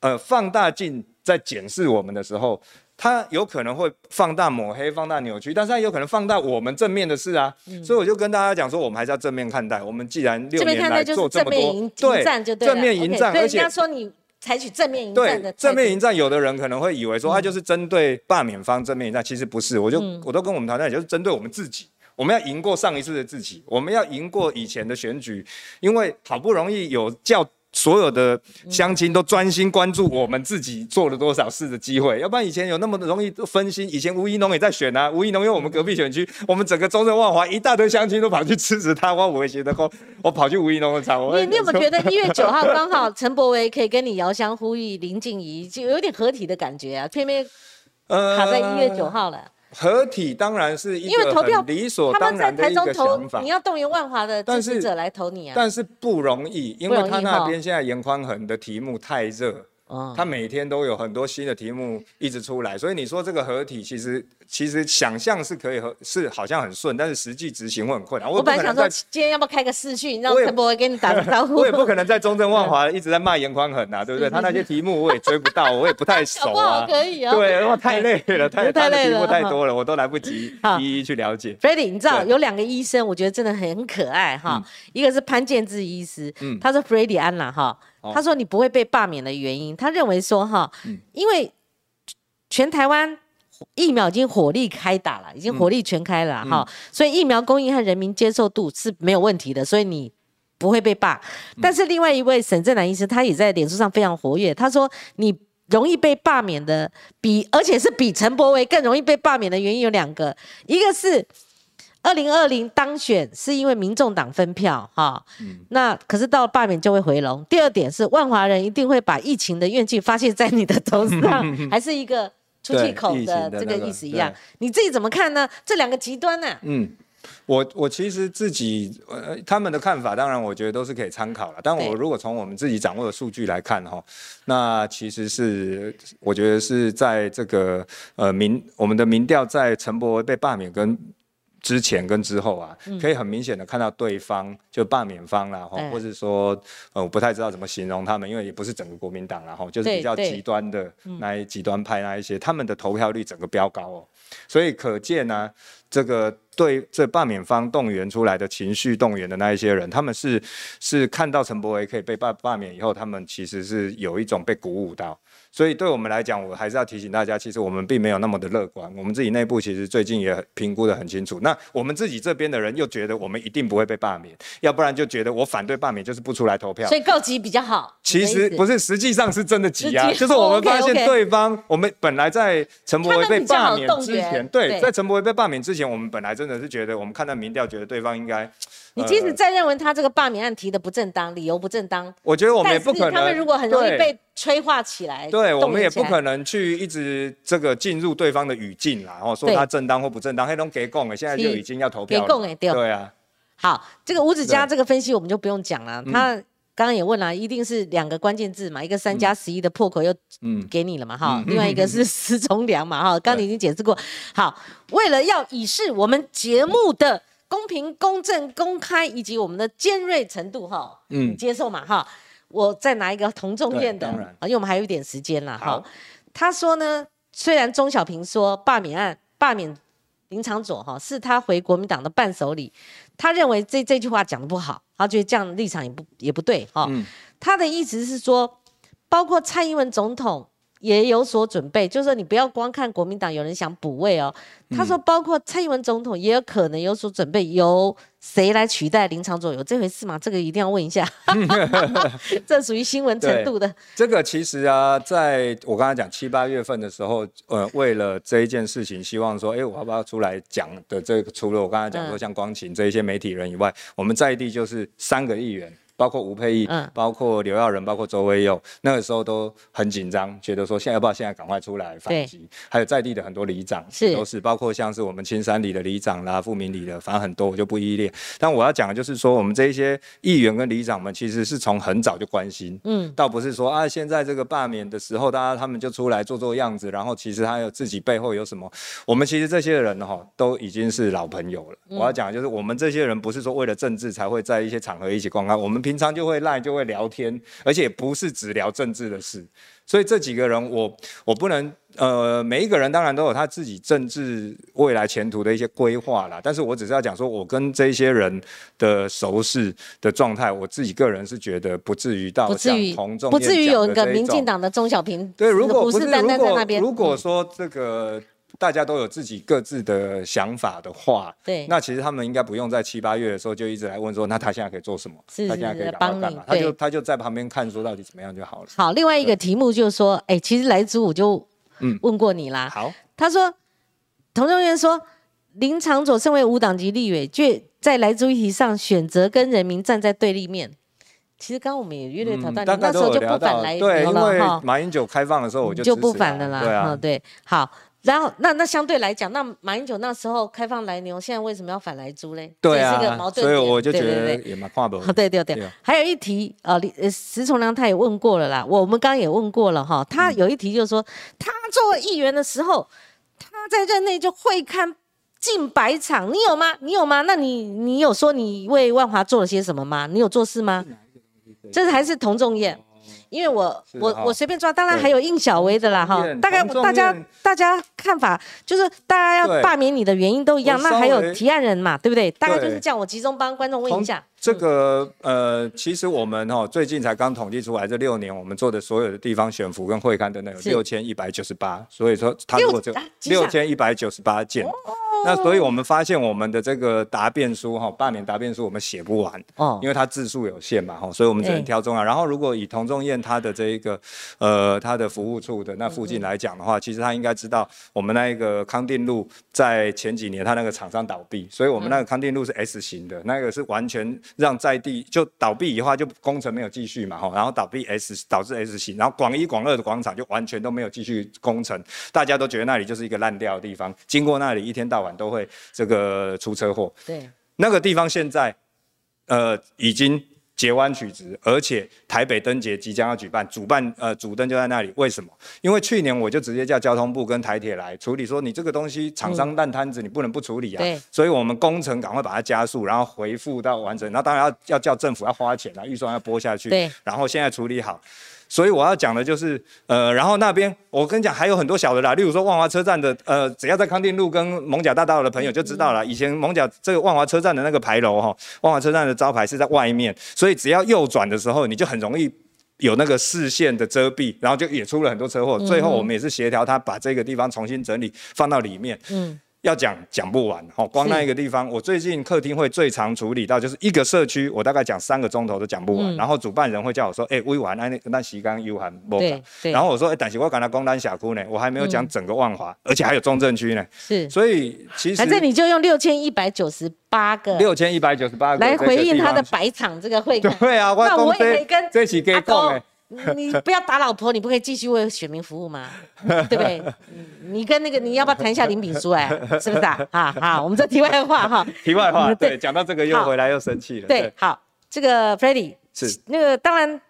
呃，放大镜在检视我们的时候。它有可能会放大抹黑、放大扭曲，但是它有可能放大我们正面的事啊。所以我就跟大家讲说，我们还是要正面看待。我们既然六年来做这么多，对正面迎战，而且人家说你采取正面迎战的正面迎战，有的人可能会以为说他就是针对罢免方正面迎战，其实不是。我就我都跟我们团队就是针对我们自己，我们要赢过上一次的自己，我们要赢过以前的选举，因为好不容易有叫。所有的乡亲都专心关注我们自己做了多少事的机会，要不然以前有那么容易分心。以前吴一农也在选啊，吴一农因为我们隔壁选区，我们整个中正万华一大堆乡亲都跑去支持他，我我觉得我我跑去吴一农的场，你你有没有觉得一月九号刚好陈柏维可以跟你遥相呼吁，林静怡就有点合体的感觉啊？偏偏卡在一月九号了。合体当然是一个很理所当然的一个想法。你要动员万华的支持者来投你啊，但是不容易，因为他那边现在严宽恒的题目太热。他每天都有很多新的题目一直出来，所以你说这个合体其实其实想象是可以和是好像很顺，但是实际执行会很困难。我本来想说今天要不要开个视讯，让陈博跟你打个招呼。[laughs] 我也不可能在中正万华一直在骂严宽恒啊，对不对？[laughs] 他那些题目我也追不到，我也不太熟啊。可以啊。对，哇，太累了，太 [laughs] 太累了，题目太多了，我都来不及一一去了解。Freddie，你知道有两个医生，我觉得真的很可爱哈。一个是潘建志医师，嗯，他是 f r e d d y 安了哈。他说：“你不会被罢免的原因，他认为说哈，因为全台湾疫苗已经火力开打了，已经火力全开了哈，所以疫苗供应和人民接受度是没有问题的，所以你不会被罢。但是另外一位沈正南医生，他也在脸书上非常活跃，他说你容易被罢免的，比而且是比陈柏维更容易被罢免的原因有两个，一个是。”二零二零当选是因为民众党分票哈，那可是到了罢免就会回笼。第二点是万华人一定会把疫情的怨气发泄在你的头上，[laughs] 还是一个出气口的这个意思一样？你自己怎么看呢？这两个极端呢？嗯，我我其实自己呃他们的看法，当然我觉得都是可以参考了。但我如果从我们自己掌握的数据来看哈，那其实是我觉得是在这个呃民我们的民调在陈伯被罢免跟。之前跟之后啊，可以很明显的看到对方就罢免方啦，或者说呃，我不太知道怎么形容他们，因为也不是整个国民党然后就是比较极端的那一极端派那一些，他们的投票率整个飙高哦，所以可见呢，这个对这罢免方动员出来的情绪动员的那一些人，他们是是看到陈柏维可以被罢罢免以后，他们其实是有一种被鼓舞到。所以对我们来讲，我还是要提醒大家，其实我们并没有那么的乐观。我们自己内部其实最近也评估的很清楚。那我们自己这边的人又觉得我们一定不会被罢免，要不然就觉得我反对罢免就是不出来投票。所以告急比较好。其实不是，实际上是真的急啊。就是我们发现对方，我们本来在陈柏维被罢免之前，对，在陈柏维被罢免之前，我们本来真的是觉得，我们看到民调，觉得对方应该。你即使再认为他这个罢免案提的不正当，理由不正当，我觉得我们也不可能。他们如果很容易被催化起来，对我们也不可能去一直这个进入对方的语境啦，然后说他正当或不正当。黑龙给供哎，现在就已经要投票了。给供哎，对啊。好，这个吴子嘉这个分析我们就不用讲了。他刚刚也问了，一定是两个关键字嘛，一个三加十一的破口又嗯给你了嘛哈，另外一个是施从良嘛哈，刚你已经解释过。好，为了要以示我们节目的。公平、公正、公开，以及我们的尖锐程度，哈，嗯，接受嘛，哈，我再拿一个同众院的，啊，因为我们还有一点时间了，哈。他说呢，虽然钟小平说罢免案罢免林长佐，哈，是他回国民党的伴手礼，他认为这这句话讲的不好，他觉得这样立场也不也不对，哈。他的意思是说，包括蔡英文总统。也有所准备，就是说你不要光看国民党有人想补位哦。他说，包括蔡英文总统也有可能有所准备，由谁来取代林长佐有这回事吗？这个一定要问一下，[laughs] 这属于新闻程度的。这个其实啊，在我刚才讲七八月份的时候，呃，为了这一件事情，希望说，哎，我要不要出来讲的？这个除了我刚才讲说像光晴这一些媒体人以外，我们在地就是三个议员。包括吴佩义，包括刘耀仁，包括周威佑，那个时候都很紧张，觉得说现在要不要现在赶快出来反击？还有在地的很多里长是，都是包括像是我们青山里的里长啦、富民里的，反正很多我就不一列。但我要讲的就是说，我们这一些议员跟里长们，其实是从很早就关心，嗯，倒不是说啊，现在这个罢免的时候，大家他们就出来做做样子，然后其实他有自己背后有什么？我们其实这些人哈，都已经是老朋友了。我要讲的就是，我们这些人不是说为了政治才会在一些场合一起公开，我们。平常就会赖，就会聊天，而且不是只聊政治的事。所以这几个人，我我不能呃，每一个人当然都有他自己政治未来前途的一些规划啦。但是我只是要讲说，我跟这些人的熟识的状态，我自己个人是觉得不至于到像同众不至于有一个民进党的钟小平对，如果不是如果如果说这个。大家都有自己各自的想法的话，对，那其实他们应该不用在七八月的时候就一直来问说，那他现在可以做什么？是他现在可以帮你，他就他就在旁边看说到底怎么样就好了。好，另外一个题目就是说，哎，其实来猪我就嗯问过你啦。好，他说，童中元说，林长佐身为无党籍立委，却在来猪议题上选择跟人民站在对立面。其实刚刚我们也约略讨论，你那时候就不反来对，因为马英九开放的时候我就就不反了啦。对啊，对，好。然后那那相对来讲，那马英九那时候开放来牛，现在为什么要反来猪嘞？对啊，所以我就觉得也蛮跨不。对对对，还有一题，呃，石崇良他也问过了啦，我们刚刚也问过了哈，他有一题就是说，他作为议员的时候，他在任内就会看近百场，你有吗？你有吗？那你你有说你为万华做了些什么吗？你有做事吗？这还是同仲宴。因为我我我随便抓，当然还有应小薇的啦哈。大概大家大家看法就是大家要罢免你的原因都一样，那还有提案人嘛，对不对？大概就是这样，我集中帮观众问一下。这个呃，其实我们哈最近才刚统计出来，这六年我们做的所有的地方选服跟会刊等等有六千一百九十八，所以说他如果就六千一百九十八件。那所以，我们发现我们的这个答辩书哈，半年答辩书我们写不完哦，因为它字数有限嘛哈，所以我们只能挑重要。然后，如果以童仲彦他的这一个呃他的服务处的那附近来讲的话，其实他应该知道我们那一个康定路在前几年他那个厂商倒闭，所以我们那个康定路是 S 型的，那个是完全让在地就倒闭以后就工程没有继续嘛哈，然后倒闭 S 导致 S 型，然后广一广二的广场就完全都没有继续工程，大家都觉得那里就是一个烂掉的地方，经过那里一天到晚。都会这个出车祸，对，那个地方现在，呃，已经截弯取直，而且台北灯节即将要举办，主办呃主灯就在那里。为什么？因为去年我就直接叫交通部跟台铁来处理，说你这个东西厂商烂摊子，你不能不处理啊。对，所以我们工程赶快把它加速，然后回复到完成。那当然要要叫政府要花钱啊，预算要拨下去。对，然后现在处理好。所以我要讲的就是，呃，然后那边我跟你讲还有很多小的啦，例如说万华车站的，呃，只要在康定路跟蒙甲大道的朋友就知道了。以前蒙甲这个万华车站的那个牌楼哈，万华车站的招牌是在外面，所以只要右转的时候，你就很容易有那个视线的遮蔽，然后就也出了很多车祸。最后我们也是协调他把这个地方重新整理放到里面。嗯。要讲讲不完，哦，光那一个地方，我最近客厅会最常处理到，就是一个社区，我大概讲三个钟头都讲不完。然后主办人会叫我说，哎，微完，那那洗干又喊不对。然后我说，哎，但是我讲到公单峡谷呢，我还没有讲整个万华，而且还有中正区呢。是。所以其实。反正你就用六千一百九十八个。六千一百九十八个。来回应他的百场这个会。对啊，那我也可以跟这起给讲哎。你不要打老婆，你不可以继续为选民服务吗？对不对？你跟那个你要不要谈一下林炳书？哎，是不是啊？啊好，我们这题外话哈。[laughs] 题外话，对，讲到这个又回来又生气了。对，好，这个 f r e d d y 是那个当然，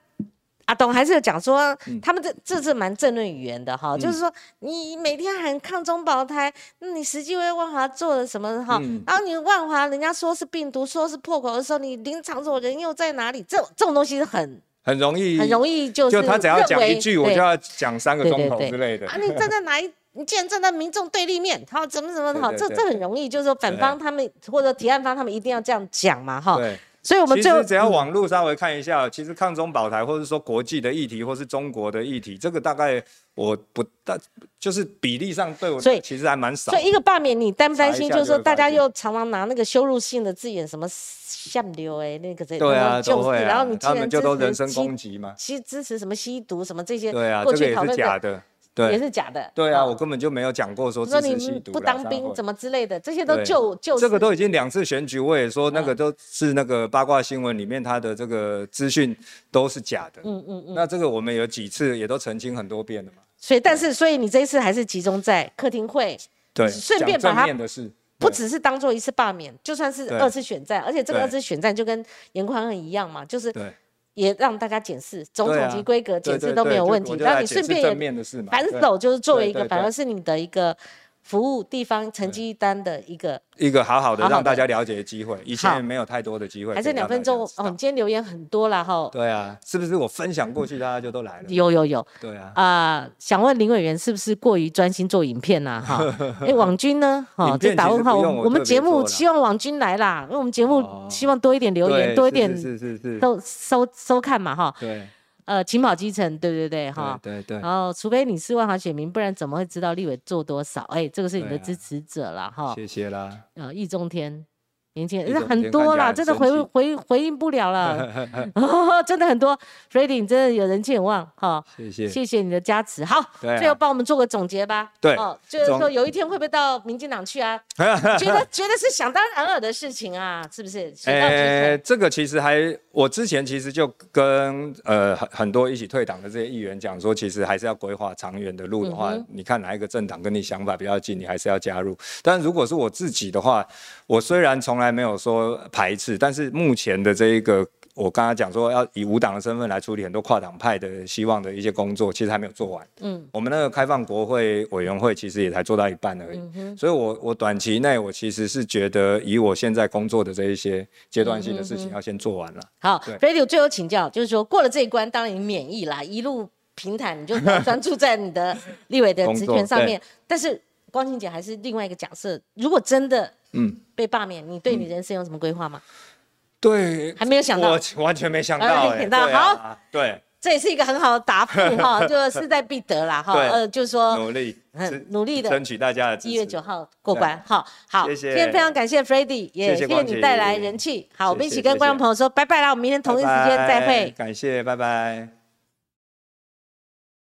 阿董还是有讲说他们这这是蛮正论语言的哈，就是说你每天喊抗中保台，那你实际为万华做了什么哈？然后你万华人家说是病毒，说是破口的时候，你林场所人又在哪里？这这种东西是很。很容易，很容易就是就他只要讲一句，我就要讲三个钟头之类的。啊，你站在哪一？你既然站在民众对立面，好，怎么怎么好？这这很容易，就是说反方他们或者提案方他们一定要这样讲嘛，哈。对。所以我们其实只要网络稍微看一下，其实抗中保台，或者说国际的议题，或是中国的议题，这个大概我不大，就是比例上对我，所以其实还蛮少。所以一个罢免，你担不担心？就是说大家又常常拿那个羞辱性的字眼，什么下流哎那个这，对啊，就会，然后你他们就都人身攻击嘛，其实支持什么吸毒什么这些，对啊，这个也是假的。也是假的。对啊，我根本就没有讲过说支持吸毒、不当兵怎么之类的，这些都就就这个都已经两次选举，我也说那个都是那个八卦新闻里面他的这个资讯都是假的。嗯嗯嗯。那这个我们有几次也都澄清很多遍了嘛。所以，但是，所以你这一次还是集中在客厅会，对，顺便把它不只是当做一次罢免，就算是二次选战，而且这个二次选战就跟严宽恒一样嘛，就是。也让大家检视总统级规格检视都没有问题，然后你顺便也反手就是作为一个，反而是你的一个。服务地方成绩单的一个一个好好的让大家了解的机会，以前没有太多的机会。还剩两分钟哦，你今天留言很多了哈。对啊，是不是我分享过去，大家就都来了？有有有。对啊。啊，想问林委员是不是过于专心做影片呐？哈，[laughs] 哎，网军呢？哈，这打问号。我们节目希望网军来啦，因为我们节目希望多一点留言，多一点是是是收收收看嘛哈。对。呃，勤跑基层，对对对，哈，对对。然后，除非你是万华选民，不然怎么会知道立委做多少？哎，这个是你的支持者了，哈。谢谢啦。呃，易中天。年轻人很多啦，真的回回回应不了了，[laughs] 哦真的很多。r e d y 真的有人气很旺，哈，谢谢，谢谢你的加持。好，最后帮我们做个总结吧。对，哦，就是说有一天会不会到民进党去啊？[laughs] 觉得觉得是想当然尔的事情啊，是不是？呃，这个其实还，我之前其实就跟呃很很多一起退党的这些议员讲说，其实还是要规划长远的路的话，你看哪一个政党跟你想法比较近，你还是要加入。但如果是我自己的话，我虽然从来还没有说排斥，但是目前的这一个，我刚刚讲说要以无党的身份来处理很多跨党派的希望的一些工作，其实还没有做完。嗯，我们那个开放国会委员会其实也才做到一半而已。嗯所以我我短期内我其实是觉得以我现在工作的这一些阶段性的事情要先做完了。好，Radio 最后请教，就是说过了这一关，当然你免疫啦，一路平坦，你就专注在你的 [laughs] 立委的职权上面。但是光晴姐还是另外一个假设，如果真的。嗯，被罢免，你对你人生有什么规划吗？对，还没有想到，我完全没想到。好，对，这也是一个很好的答复 [laughs] 哈，就势在必得啦哈。呃，就是说努力，努力的争取大家的。一月九号过关，好好，谢谢。今天非常感谢 f r e d d y 也谢谢你带来人气。好，我们一起跟观众朋友说拜拜啦，我们明天同一时间再会。感谢，拜拜。